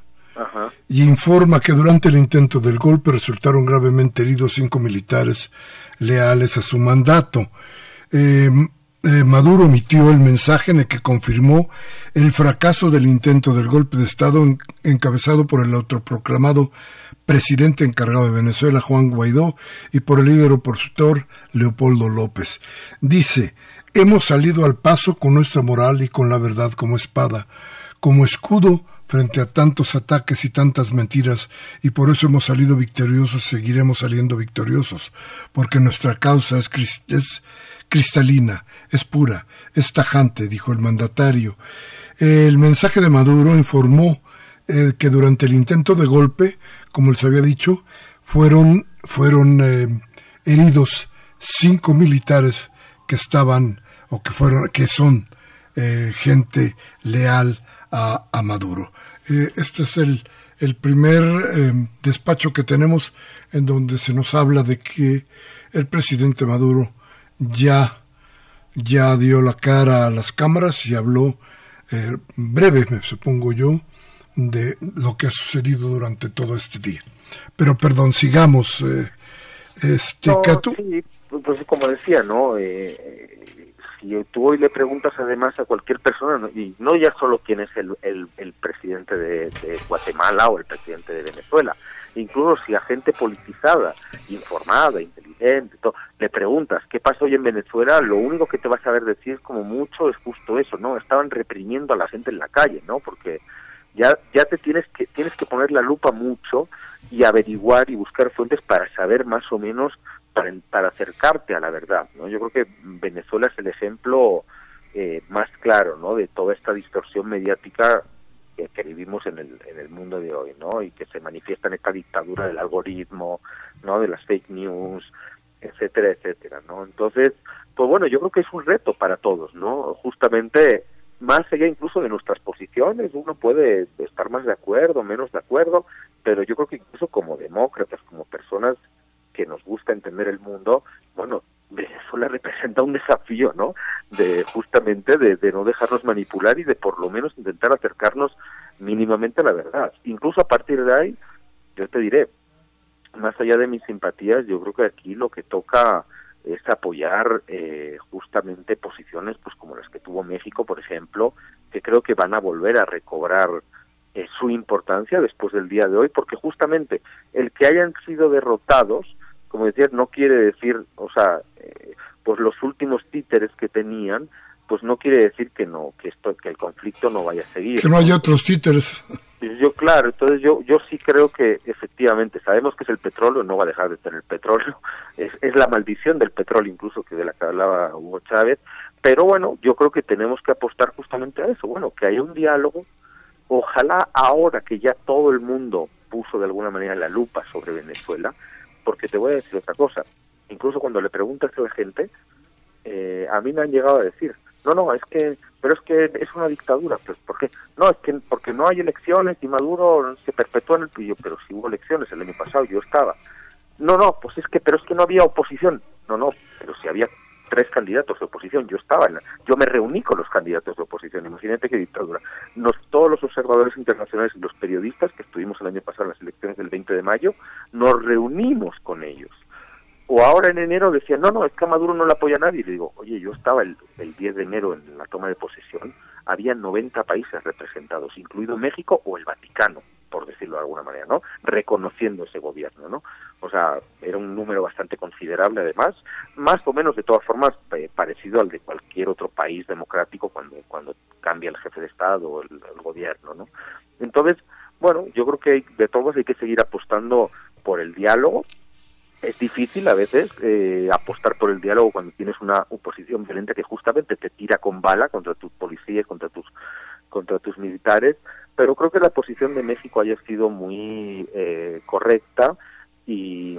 y informa que durante el intento del golpe resultaron gravemente heridos cinco militares leales a su mandato. Eh, eh, Maduro emitió el mensaje en el que confirmó el fracaso del intento del golpe de Estado encabezado por el autoproclamado presidente encargado de Venezuela, Juan Guaidó, y por el líder opositor, Leopoldo López. Dice, hemos salido al paso con nuestra moral y con la verdad como espada, como escudo frente a tantos ataques y tantas mentiras, y por eso hemos salido victoriosos, seguiremos saliendo victoriosos, porque nuestra causa es, cristalina, es pura, es tajante, dijo el mandatario. El mensaje de Maduro informó eh, que durante el intento de golpe, como les había dicho, fueron, fueron eh, heridos cinco militares que estaban o que fueron que son eh, gente leal a, a Maduro. este es el, el primer despacho que tenemos en donde se nos habla de que el presidente Maduro ya, ya dio la cara a las cámaras y habló eh, breve, me supongo yo, de lo que ha sucedido durante todo este día. Pero perdón, sigamos. Eh, este, sí, pues como decía, ¿no? Eh, si tú hoy le preguntas además a cualquier persona, y no ya solo quién es el, el, presidente de, Guatemala o el presidente de Venezuela, incluso si a gente politizada, informada, inteligente, todo, le preguntas qué pasa hoy en Venezuela, lo único que te va a saber decir como mucho es justo eso, ¿no? Estaban reprimiendo a la gente en la calle, ¿no? Porque ya ya te tienes que tienes que poner la lupa mucho y averiguar y buscar fuentes para saber más o menos para, para acercarte a la verdad, ¿no? Yo creo que Venezuela es el ejemplo eh, más claro, ¿no? De toda esta distorsión mediática que, vivimos en el, en el mundo de hoy, ¿no? Y que se manifiesta en esta dictadura del algoritmo, ¿no? De las fake news, etcétera, etcétera, ¿no? Entonces, pues bueno, yo creo que es un reto para todos, ¿no? Justamente más allá incluso de nuestras posiciones, uno puede estar más de acuerdo, menos de acuerdo, pero yo creo que incluso como demócratas, como personas que nos gusta entender el mundo, bueno, le representa un desafío, ¿no? De justamente de, no dejarnos manipular y de por lo menos intentar acercarnos mínimamente a la verdad. Incluso a partir de ahí, yo te diré, más allá de mis simpatías, yo creo que aquí lo que toca es apoyar eh, justamente posiciones pues como las que tuvo México, por ejemplo, que creo que van a volver a recobrar su importancia después del día de hoy, porque justamente el que hayan sido derrotados como decía, no quiere decir, o sea, eh, pues los últimos títeres que tenían, pues no quiere decir que no, que esto, que el conflicto no vaya a seguir. Que no hay otros títeres. Yo, claro, entonces yo, yo sí creo que efectivamente sabemos que es el petróleo, no va a dejar de tener petróleo, [LAUGHS] es, es la maldición del petróleo incluso que de la que hablaba Hugo Chávez, pero bueno, yo creo que tenemos que apostar justamente a eso, bueno, que haya un diálogo, ojalá ahora que ya todo el mundo puso de alguna manera la lupa sobre Venezuela, porque te voy a decir otra cosa, incluso cuando le preguntas a la gente, eh, a mí me han llegado a decir, no, no, es que, pero es que es una dictadura, pues, ¿por qué? No, es que porque no hay elecciones y Maduro se perpetúa en el pillo, pero si hubo elecciones el año pasado, yo estaba. No, no, pues es que, pero es que no había oposición. No, no, pero si había tres candidatos de oposición, yo estaba en la, yo me reuní con los candidatos de oposición, imagínate qué dictadura. Nos, todos los observadores internacionales y los periodistas que estuvimos el año pasado en las elecciones del 20 de mayo, nos reunimos con ellos. O ahora en enero decían, no, no, es que a Maduro no le apoya a nadie. Y digo, oye, yo estaba el, el 10 de enero en la toma de posesión, había 90 países representados, incluido México o el Vaticano por decirlo de alguna manera, ¿no? Reconociendo ese gobierno, ¿no? O sea, era un número bastante considerable además, más o menos de todas formas eh, parecido al de cualquier otro país democrático cuando cuando cambia el jefe de Estado o el, gobierno, ¿no? Entonces, bueno, yo creo que de todos hay que seguir apostando por el diálogo, es difícil a veces eh, apostar por el diálogo cuando tienes una oposición violenta que justamente te tira con bala contra tus policías, contra tus contra tus militares, pero creo que la posición de México haya sido muy eh, correcta y,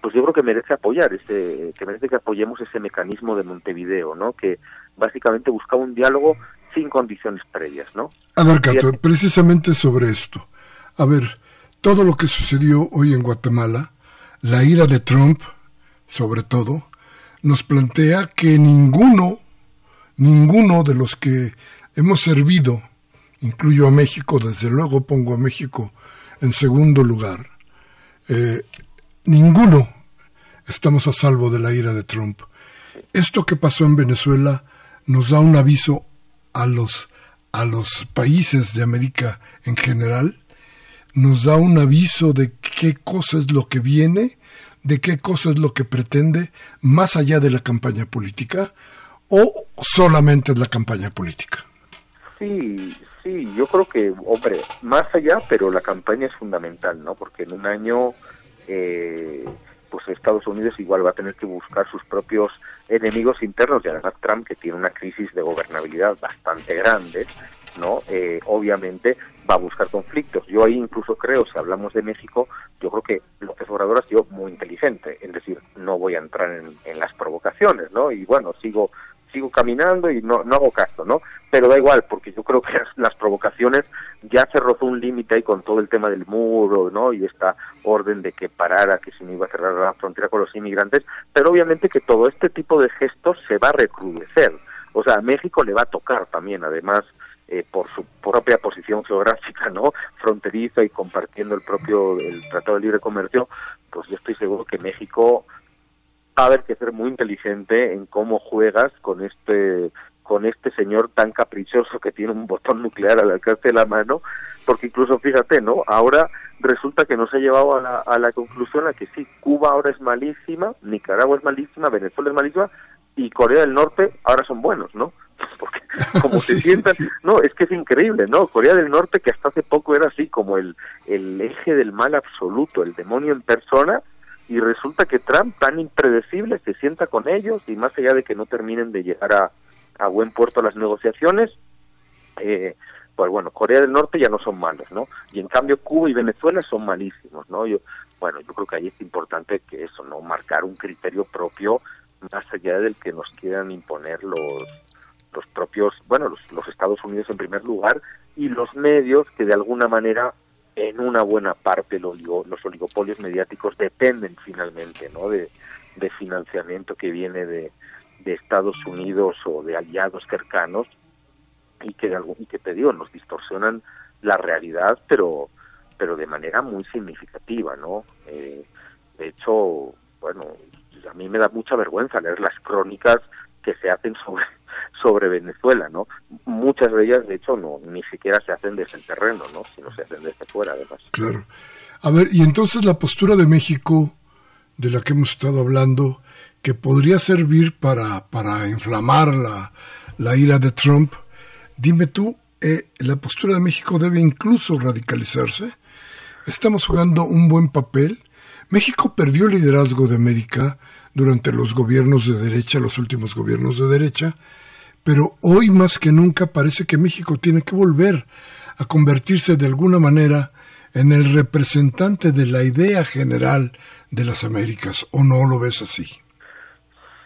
pues yo creo que merece apoyar ese que merece que apoyemos ese mecanismo de Montevideo no que básicamente buscaba un diálogo sin condiciones previas no a ver Cato precisamente sobre esto. A ver todo lo que sucedió hoy en Guatemala la ira de Trump sobre todo nos plantea que ninguno ninguno de los que hemos servido incluyo a México, desde luego pongo a México en segundo lugar. Eh, ninguno estamos a salvo de la ira de Trump. Esto que pasó en Venezuela nos da un aviso a los, a los países de América en general, nos da un aviso de qué cosa es lo que viene, de qué cosa es lo que pretende, más allá de la campaña política, o solamente es la campaña política. Sí, Sí, yo creo que, hombre, más allá, pero la campaña es fundamental, ¿no? Porque en un año, eh, pues Estados Unidos igual va a tener que buscar sus propios enemigos internos y además Trump que tiene una crisis de gobernabilidad bastante grande, ¿no? Eh, obviamente va a buscar conflictos. Yo ahí incluso creo, si hablamos de México, yo creo que López Obrador ha sido muy inteligente, es decir, no voy a entrar en, en las provocaciones, ¿no? Y bueno, sigo sigo caminando y no, no hago caso, ¿no? Pero da igual, porque yo creo que [LAUGHS] las, provocaciones ya se rozó un límite ahí con todo el tema del muro, ¿no? Y esta orden de que parara, que se me iba a cerrar la frontera con los inmigrantes, pero obviamente que todo este tipo de gestos se va a recrudecer. O sea, a México le va a tocar también, además, eh, por su propia posición geográfica, ¿no? Fronteriza y compartiendo el propio el Tratado de Libre Comercio, pues yo estoy seguro que México va a haber que ser muy inteligente en cómo juegas con este con este señor tan caprichoso que tiene un botón nuclear al alcance de la mano, porque incluso fíjate, ¿no? Ahora resulta que nos ha llevado a la, a la conclusión a que sí, Cuba ahora es malísima, Nicaragua es malísima, Venezuela es malísima y Corea del Norte ahora son buenos, ¿no? [LAUGHS] Porque como [LAUGHS] se sientan, no, es que es increíble, ¿no? Corea del Norte que hasta hace poco era así como el, el eje del mal absoluto, el demonio en persona, y resulta que Trump, tan impredecible, se sienta con ellos y más allá de que no terminen de llegar a, buen puerto las negociaciones, eh, pues bueno, Corea del Norte ya no son malos, ¿no? Y en cambio Cuba y Venezuela son malísimos, ¿no? Yo, bueno, yo creo que ahí es importante que eso, ¿no? Marcar un criterio propio más allá del que nos quieran imponer los los propios, bueno, los, los Estados Unidos en primer lugar y los medios que de alguna manera en una buena parte los, oligopolios mediáticos dependen finalmente ¿no? de, financiamiento que viene de, de, Estados Unidos o de aliados cercanos y que, y que te digo, nos distorsionan la realidad, pero, pero de manera muy significativa, ¿no? Eh, de hecho, bueno, a mí me da mucha vergüenza leer las crónicas que se hacen sobre [LAUGHS] sobre Venezuela, ¿no? Muchas de ellas, de hecho, no ni siquiera se hacen desde el terreno, ¿no? Sino se hacen desde fuera, además. Claro. A ver, y entonces la postura de México, de la que hemos estado hablando, que podría servir para, para inflamar la, la ira de Trump, dime tú, eh, ¿la postura de México debe incluso radicalizarse? ¿Estamos jugando un buen papel? México perdió liderazgo de América durante los gobiernos de derecha, los últimos gobiernos de derecha, pero hoy más que nunca parece que México tiene que volver a convertirse de alguna manera en el representante de la idea general de las Américas, ¿o no lo ves así?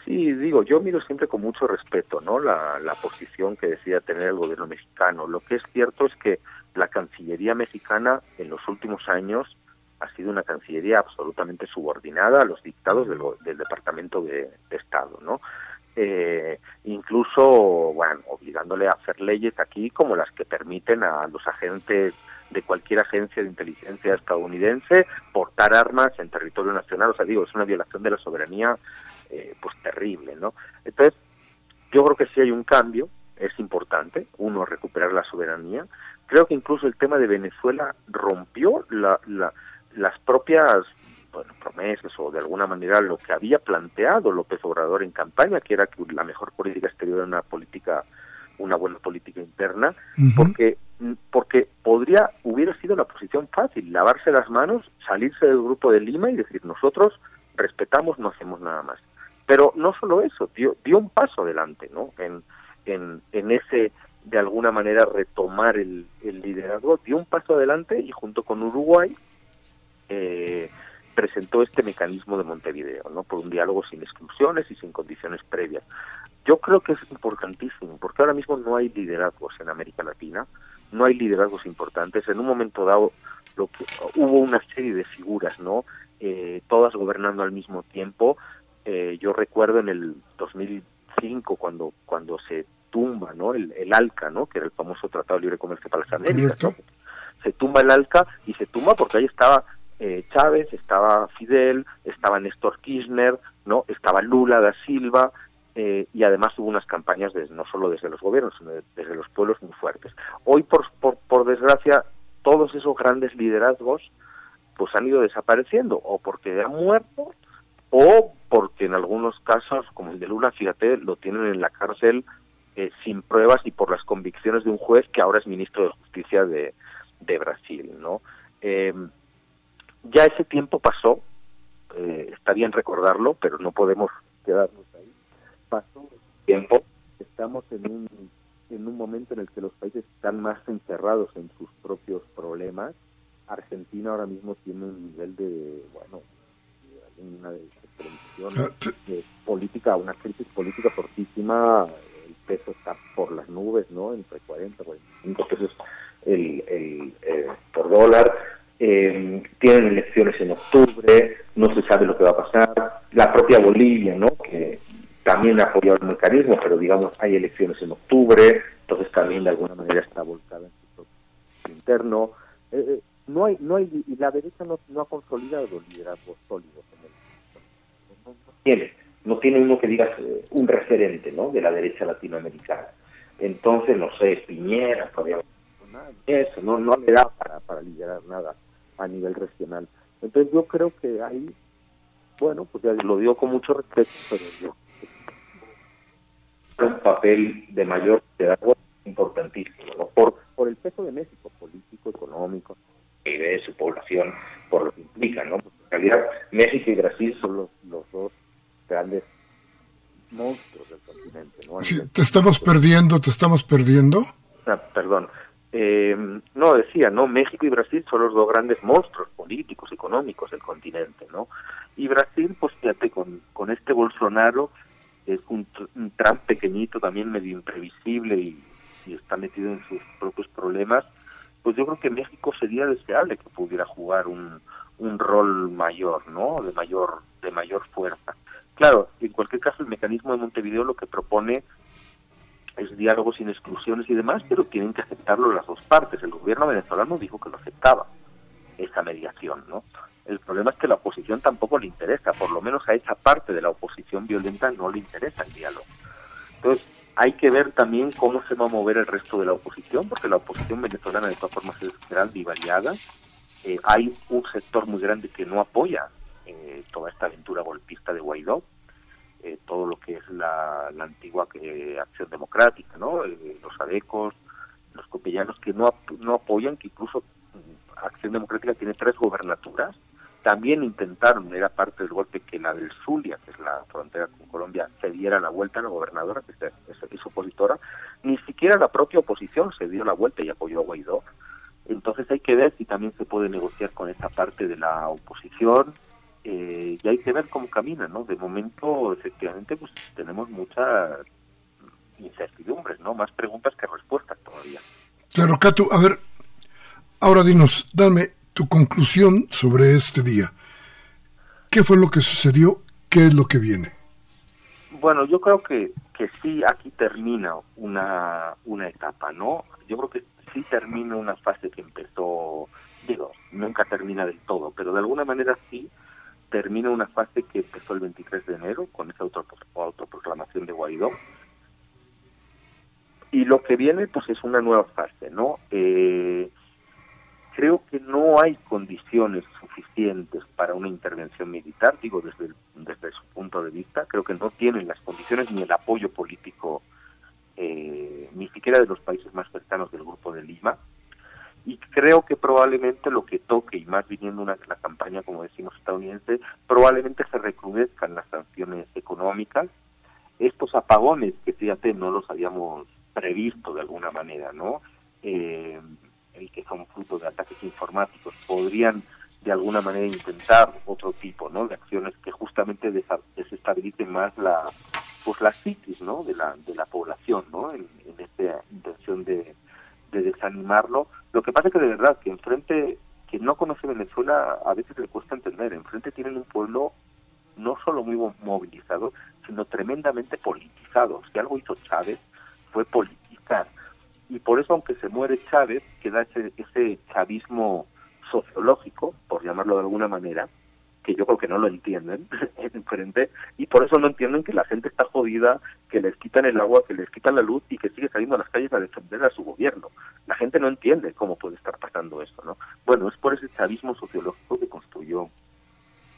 Sí, digo, yo miro siempre con mucho respeto, ¿no? La, la posición que decía tener el gobierno mexicano. Lo que es cierto es que la Cancillería mexicana en los últimos años ha sido una Cancillería absolutamente subordinada a los dictados del, Departamento de, Estado, ¿no? eh, incluso, bueno, obligándole a hacer leyes aquí como las que permiten a los agentes de cualquier agencia de inteligencia estadounidense portar armas en territorio nacional. O sea, digo, es una violación de la soberanía, eh, pues terrible, ¿no? Entonces, yo creo que si hay un cambio, es importante, uno, recuperar la soberanía. Creo que incluso el tema de Venezuela rompió la, la, las propias bueno, promesas o de alguna manera lo que había planteado López Obrador en campaña, que era que la mejor política exterior era una política, una buena política interna, porque porque podría hubiera sido la posición fácil, lavarse las manos, salirse del grupo de Lima y decir nosotros respetamos, no hacemos nada más. Pero no solo eso, dio, dio un paso adelante, ¿no? En, en, en ese de alguna manera retomar el, el liderazgo, dio un paso adelante y junto con Uruguay eh, presentó este mecanismo de Montevideo, ¿no? Por un diálogo sin exclusiones y sin condiciones previas. Yo creo que es importantísimo, porque ahora mismo no hay liderazgos en América Latina, no hay liderazgos importantes. En un momento dado lo que, hubo una serie de figuras, ¿no? Eh, todas gobernando al mismo tiempo. Eh, yo recuerdo en el 2005 cuando cuando se tumba, ¿no? El, el ALCA, ¿no? Que era el famoso Tratado de Libre Comercio para las Américas. Se tumba el ALCA y se tumba porque ahí estaba eh, Chávez, estaba Fidel, estaba Néstor Kirchner, no, estaba Lula da Silva eh, y además hubo unas campañas no solo desde los gobiernos, sino desde los pueblos muy fuertes. Hoy, por, desgracia, todos esos grandes liderazgos pues han ido desapareciendo o porque han muerto o porque en algunos casos, como el de Lula, fíjate, lo tienen en la cárcel eh, sin pruebas y por las convicciones de un juez que ahora es ministro de Justicia de, de Brasil, ¿no? Ya ese tiempo pasó, eh, está bien recordarlo, pero no podemos quedarnos ahí. Pasó tiempo, estamos en un, en un momento en el que los países están más encerrados en sus propios problemas. Argentina ahora mismo tiene un nivel de, bueno, una de, de política, una crisis política fortísima, el peso está por las nubes, ¿no? Entre 40 y 45 pesos el, el, eh, por dólar. Eh, tienen elecciones en octubre, no se sabe lo que va a pasar. La propia Bolivia, ¿no? Que también ha apoyado el mecanismo, pero digamos hay elecciones en octubre, entonces también de alguna manera está volcada en su propio interno. Eh, eh, no hay, no hay, y la derecha no, ha consolidado liderazgos sólidos en el no, no, tiene, no tiene uno que digas un referente, ¿no? De la derecha latinoamericana. Entonces, no sé, Piñera, todavía eso, no, no le da para, para liderar nada a nivel regional. Entonces yo creo que ahí, bueno, pues ya lo digo con mucho respeto, pero yo un papel de mayor liderazgo importantísimo, ¿no? por, por el peso de México, político, económico, y de su población, por lo que implica, ¿no? Porque en realidad México y Brasil son los, los dos grandes monstruos del continente, ¿no? Sí, te estamos perdiendo, te estamos perdiendo. Ah, perdón, eh, no decía, ¿no? México y Brasil son los dos grandes monstruos políticos, económicos del continente, ¿no? Y Brasil, pues fíjate, con, con este Bolsonaro, es un, un Trump pequeñito, también medio imprevisible y, y, está metido en sus propios problemas, pues yo creo que México sería deseable que pudiera jugar un, un rol mayor, ¿no? De mayor, de mayor fuerza. Claro, en cualquier caso el mecanismo de Montevideo lo que propone es diálogo sin exclusiones y demás, pero tienen que aceptarlo las dos partes. El gobierno venezolano dijo que lo aceptaba, esa mediación, ¿no? El problema es que la oposición tampoco le interesa, por lo menos a esa parte de la oposición violenta no le interesa el diálogo. Entonces, hay que ver también cómo se va a mover el resto de la oposición, porque la oposición venezolana de todas formas es grande y. Eh, hay un sector muy grande que no apoya eh, toda esta aventura golpista de Guaidó, eh, todo lo que es la, antigua eh, acción democrática, ¿no? Eh, los adecos, los copellanos que no, no apoyan, que incluso mm, Acción Democrática tiene tres gobernaturas, también intentaron, era parte del golpe que la del Zulia, que es la frontera con Colombia, se diera la vuelta a la gobernadora, que es, opositora, ni siquiera la propia oposición se dio la vuelta y apoyó a Guaidó. Entonces hay que ver si también se puede negociar con esa parte de la oposición, eh, y hay que ver cómo camina, ¿no? De momento, efectivamente, pues tenemos muchas incertidumbres, ¿no? Más preguntas que respuestas todavía. Claro, Cato, a ver, ahora dinos, dame tu conclusión sobre este día. ¿Qué fue lo que sucedió? ¿Qué es lo que viene? Bueno, yo creo que, que sí, aquí termina una, una etapa, ¿no? Yo creo que sí termina una fase que empezó, digo, nunca termina del todo, pero de alguna manera sí, termina una fase que empezó el 23 de enero con esa autoproclamación de Guaidó. Y lo que viene, pues es una nueva fase, ¿no? Eh, creo que no hay condiciones suficientes para una intervención militar, digo desde, su punto de vista, creo que no tienen las condiciones ni el apoyo político, eh, ni siquiera de los países más cercanos del Grupo de Lima, y creo que probablemente lo que toque, y más viniendo una la campaña, como decimos, estadounidense, probablemente se recrudezcan las sanciones económicas, estos apagones que fíjate no los habíamos previsto de alguna manera, ¿no? Eh, el que son fruto de ataques informáticos, podrían de alguna manera intentar otro tipo, ¿no? De acciones que justamente desestabilicen más la, pues la psiquis, ¿no? De la, de la población, ¿no? En, en esta intención de, de desanimarlo. Lo que pasa es que de verdad, que enfrente, quien no conoce Venezuela, a veces le cuesta entender, enfrente tienen un pueblo no solo muy movilizado, sino tremendamente politizado. Si algo hizo Chávez fue politizar. Y por eso, aunque se muere Chávez, queda ese, ese chavismo sociológico, por llamarlo de alguna manera, que yo creo que no lo entienden [LAUGHS] enfrente y por eso no entienden que la gente está jodida, que les quitan el agua, que les quitan la luz y que sigue saliendo a las calles a defender a su gobierno. La gente no entiende cómo puede estar pasando eso, ¿no? Bueno, es por ese chavismo sociológico que construyó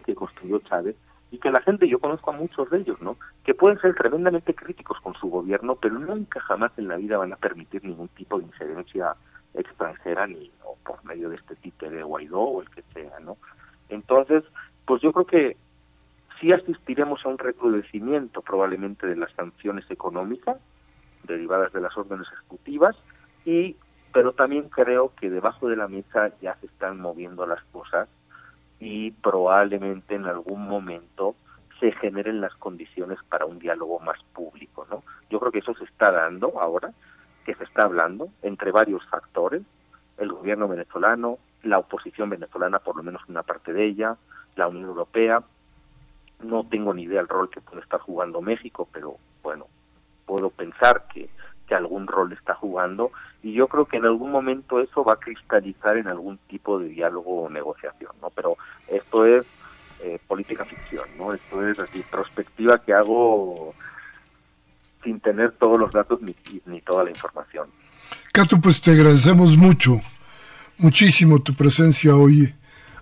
que construyó Chávez y que la gente, yo conozco a muchos de ellos, ¿no? Que pueden ser tremendamente críticos con su gobierno, pero nunca jamás en la vida van a permitir ningún tipo de injerencia extranjera ni o por medio de este tipo de Guaidó o el que sea, ¿no? Entonces, pues yo creo que sí asistiremos a un recrudecimiento probablemente de las sanciones económicas derivadas de las órdenes ejecutivas y pero también creo que debajo de la mesa ya se están moviendo las cosas y probablemente en algún momento se generen las condiciones para un diálogo más público, ¿no? Yo creo que eso se está dando ahora, que se está hablando entre varios factores, el gobierno venezolano, la oposición venezolana, por lo menos una parte de ella, la Unión Europea, no tengo ni idea del rol que puede estar jugando México, pero bueno, puedo pensar que, que algún rol está jugando y yo creo que en algún momento eso va a cristalizar en algún tipo de diálogo o negociación, ¿no? Pero esto es eh, política ficción, ¿no? Esto es así, perspectiva que hago sin tener todos los datos ni, ni toda la información. Cato, pues te agradecemos mucho, muchísimo tu presencia hoy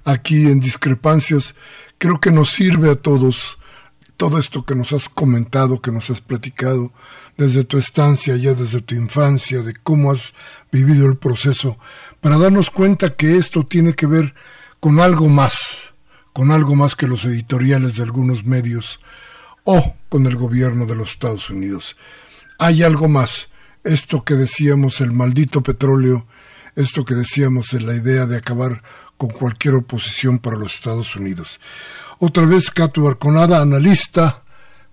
aquí en Discrepancias. Creo que nos sirve a todos todo esto que nos has comentado, que nos has platicado, desde tu estancia, ya desde tu infancia, de cómo has vivido el proceso, para darnos cuenta que esto tiene que ver con algo más, con algo más que los editoriales de algunos medios o con el gobierno de los Estados Unidos. Hay algo más, esto que decíamos, el maldito petróleo, esto que decíamos en la idea de acabar con cualquier oposición para los Estados Unidos. Otra vez, Cato Arconada, analista.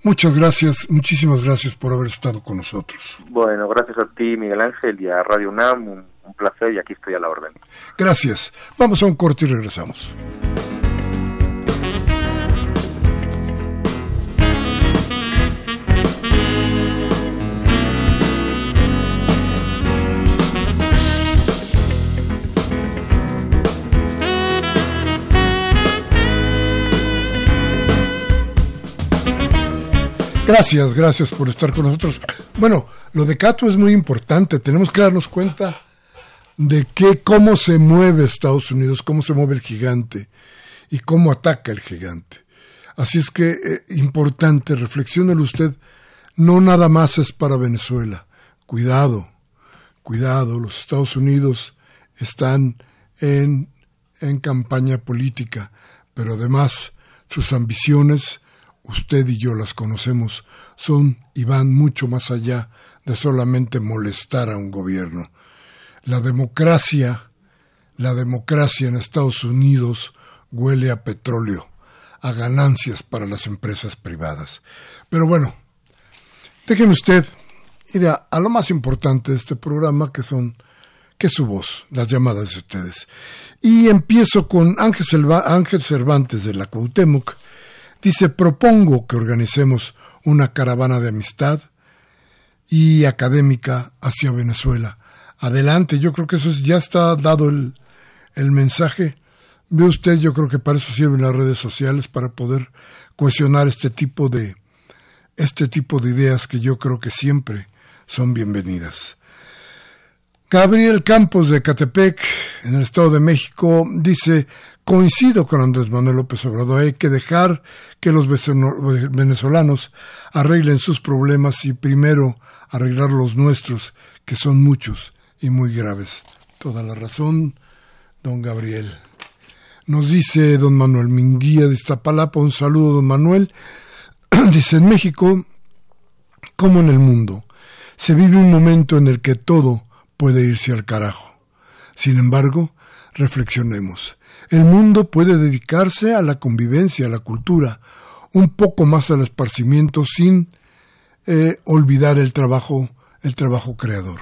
Muchas gracias, muchísimas gracias por haber estado con nosotros. Bueno, gracias a ti, Miguel Ángel, y a Radio UNAM. Un, un placer y aquí estoy a la orden. Gracias. Vamos a un corte y regresamos. Gracias, gracias por estar con nosotros. Bueno, lo de Cato es muy importante. Tenemos que darnos cuenta de que cómo se mueve Estados Unidos, cómo se mueve el gigante y cómo ataca el gigante. Así es que eh, importante, reflexiónelo usted. No nada más es para Venezuela. Cuidado, cuidado. Los Estados Unidos están en, en campaña política, pero además sus ambiciones usted y yo las conocemos, son y van mucho más allá de solamente molestar a un gobierno. La democracia, la democracia en Estados Unidos huele a petróleo, a ganancias para las empresas privadas. Pero bueno, déjeme usted ir a, lo más importante de este programa, que son que es su voz, las llamadas de ustedes. Y empiezo con Ángel, Ángel Cervantes de la Cuauhtémoc, Dice, propongo que organicemos una caravana de amistad y académica hacia Venezuela. Adelante, yo creo que eso ya está dado el, el mensaje. Ve usted, yo creo que para eso sirven las redes sociales, para poder cohesionar este tipo de, este tipo de ideas que yo creo que siempre son bienvenidas. Gabriel Campos de Catepec, en el Estado de México, dice, coincido con Andrés Manuel López Obrador, hay que dejar que los venezolanos arreglen sus problemas y primero arreglar los nuestros, que son muchos y muy graves. Toda la razón, don Gabriel. Nos dice don Manuel Minguía de Iztapalapa, un saludo, don Manuel. [CLEARS THROAT] dice, en México, como en el mundo, se vive un momento en el que todo puede irse al carajo. Sin embargo, reflexionemos. El mundo puede dedicarse a la convivencia, a la cultura, un poco más al esparcimiento sin eh, olvidar el trabajo, el trabajo creador.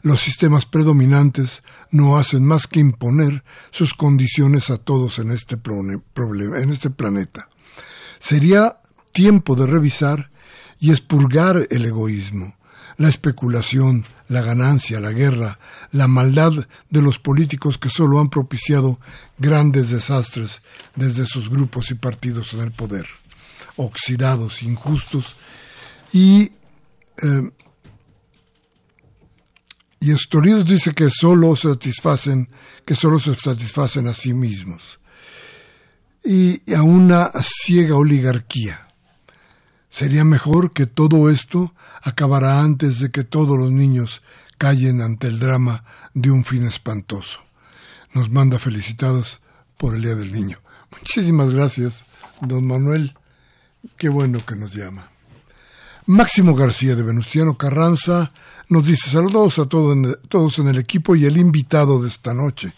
Los sistemas predominantes no hacen más que imponer sus condiciones a todos en este, en este planeta. Sería tiempo de revisar y expurgar el egoísmo, la especulación, la ganancia, la guerra, la maldad de los políticos que solo han propiciado grandes desastres desde sus grupos y partidos en el poder, oxidados, injustos y eh, y dice que solo satisfacen, que solo se satisfacen a sí mismos y a una ciega oligarquía. Sería mejor que todo esto acabara antes de que todos los niños callen ante el drama de un fin espantoso. Nos manda felicitados por el Día del Niño. Muchísimas gracias, don Manuel. Qué bueno que nos llama. Máximo García de Venustiano Carranza nos dice saludos a todos en el equipo y el invitado de esta noche.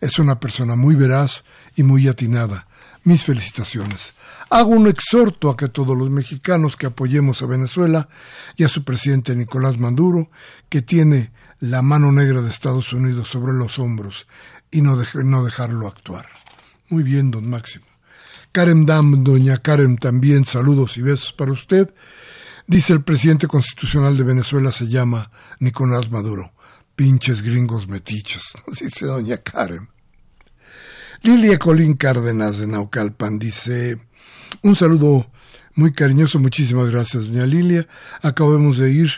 Es una persona muy veraz y muy atinada. Mis felicitaciones. Hago un exhorto a que todos los mexicanos que apoyemos a Venezuela y a su presidente Nicolás Maduro, que tiene la mano negra de Estados Unidos sobre los hombros y no, no dejarlo actuar. Muy bien, don Máximo. Karen Dam, doña Karen, también saludos y besos para usted. Dice el presidente constitucional de Venezuela se llama Nicolás Maduro. Pinches gringos metiches, [LAUGHS] dice doña Karen. Lilia Colín Cárdenas de Naucalpan dice, un saludo muy cariñoso, muchísimas gracias doña Lilia. Acabamos de ir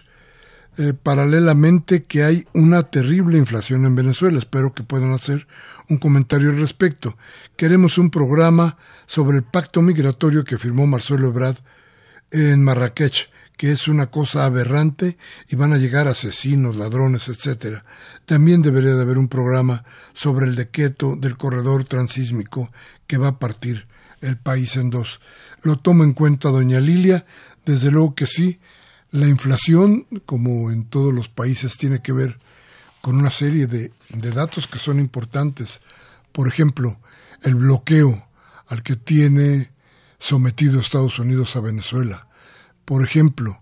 eh, paralelamente que hay una terrible inflación en Venezuela. Espero que puedan hacer un comentario al respecto. Queremos un programa sobre el pacto migratorio que firmó Marcelo Ebrard en Marrakech que es una cosa aberrante y van a llegar asesinos, ladrones, etc. También debería de haber un programa sobre el decreto del corredor transísmico que va a partir el país en dos. Lo toma en cuenta doña Lilia, desde luego que sí. La inflación, como en todos los países, tiene que ver con una serie de, de datos que son importantes. Por ejemplo, el bloqueo al que tiene sometido Estados Unidos a Venezuela por ejemplo,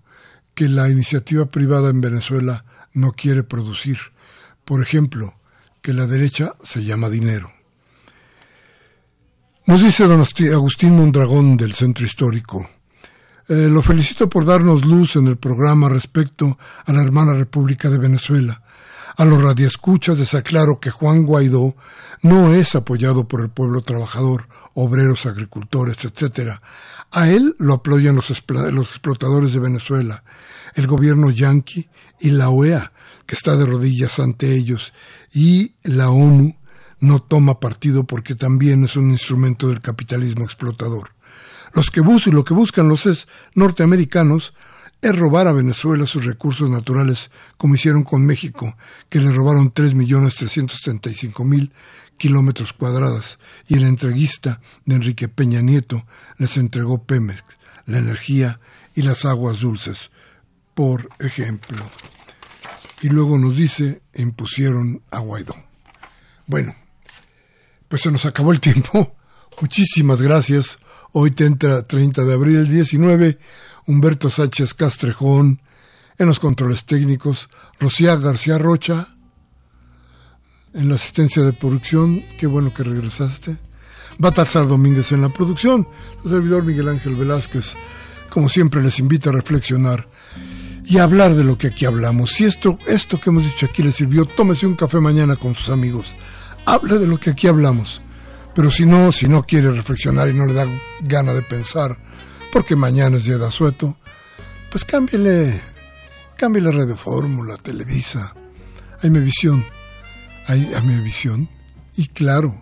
que la iniciativa privada en Venezuela no quiere producir. Por ejemplo, que la derecha se llama dinero. Nos dice don Agustín Mondragón del Centro Histórico. Eh, lo felicito por darnos luz en el programa respecto a la hermana República de Venezuela. A los radioescuchas les aclaro que Juan Guaidó no es apoyado por el pueblo trabajador, obreros, agricultores, etc., a él lo apoyan los, explotadores de Venezuela, el gobierno yanqui y la OEA, que está de rodillas ante ellos, y la ONU no toma partido porque también es un instrumento del capitalismo explotador. Los que buscan, lo que buscan los es norteamericanos es robar a Venezuela sus recursos naturales, como hicieron con México, que le robaron 3.335.000 kilómetros cuadrados, y el entreguista de Enrique Peña Nieto les entregó Pemex, la energía y las aguas dulces, por ejemplo. Y luego nos dice, impusieron a Guaidó. Bueno, pues se nos acabó el tiempo. [LAUGHS] Muchísimas gracias. Hoy te entra 30 de abril, 19 Humberto Sánchez Castrejón, en los controles técnicos, Rocía García Rocha, en la asistencia de producción, qué bueno que regresaste, Batalzar Domínguez en la producción, el servidor Miguel Ángel Velázquez, como siempre les invito a reflexionar y a hablar de lo que aquí hablamos. Si esto, esto que hemos dicho aquí le sirvió, tómese un café mañana con sus amigos, hable de lo que aquí hablamos. Pero si no, si no quiere reflexionar y no le da gana de pensar, porque mañana es día de asueto, pues cámbiale, cámbiale Radio Fórmula, Televisa, hay mi visión, a mi visión, y claro,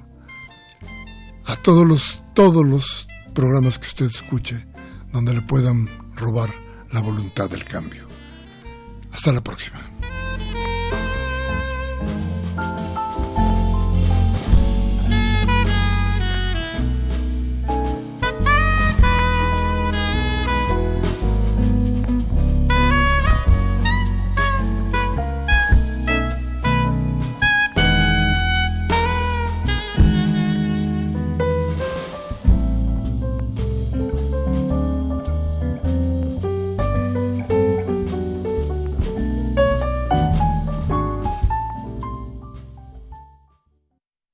a todos los, todos los programas que usted escuche, donde le puedan robar la voluntad del cambio. Hasta la próxima.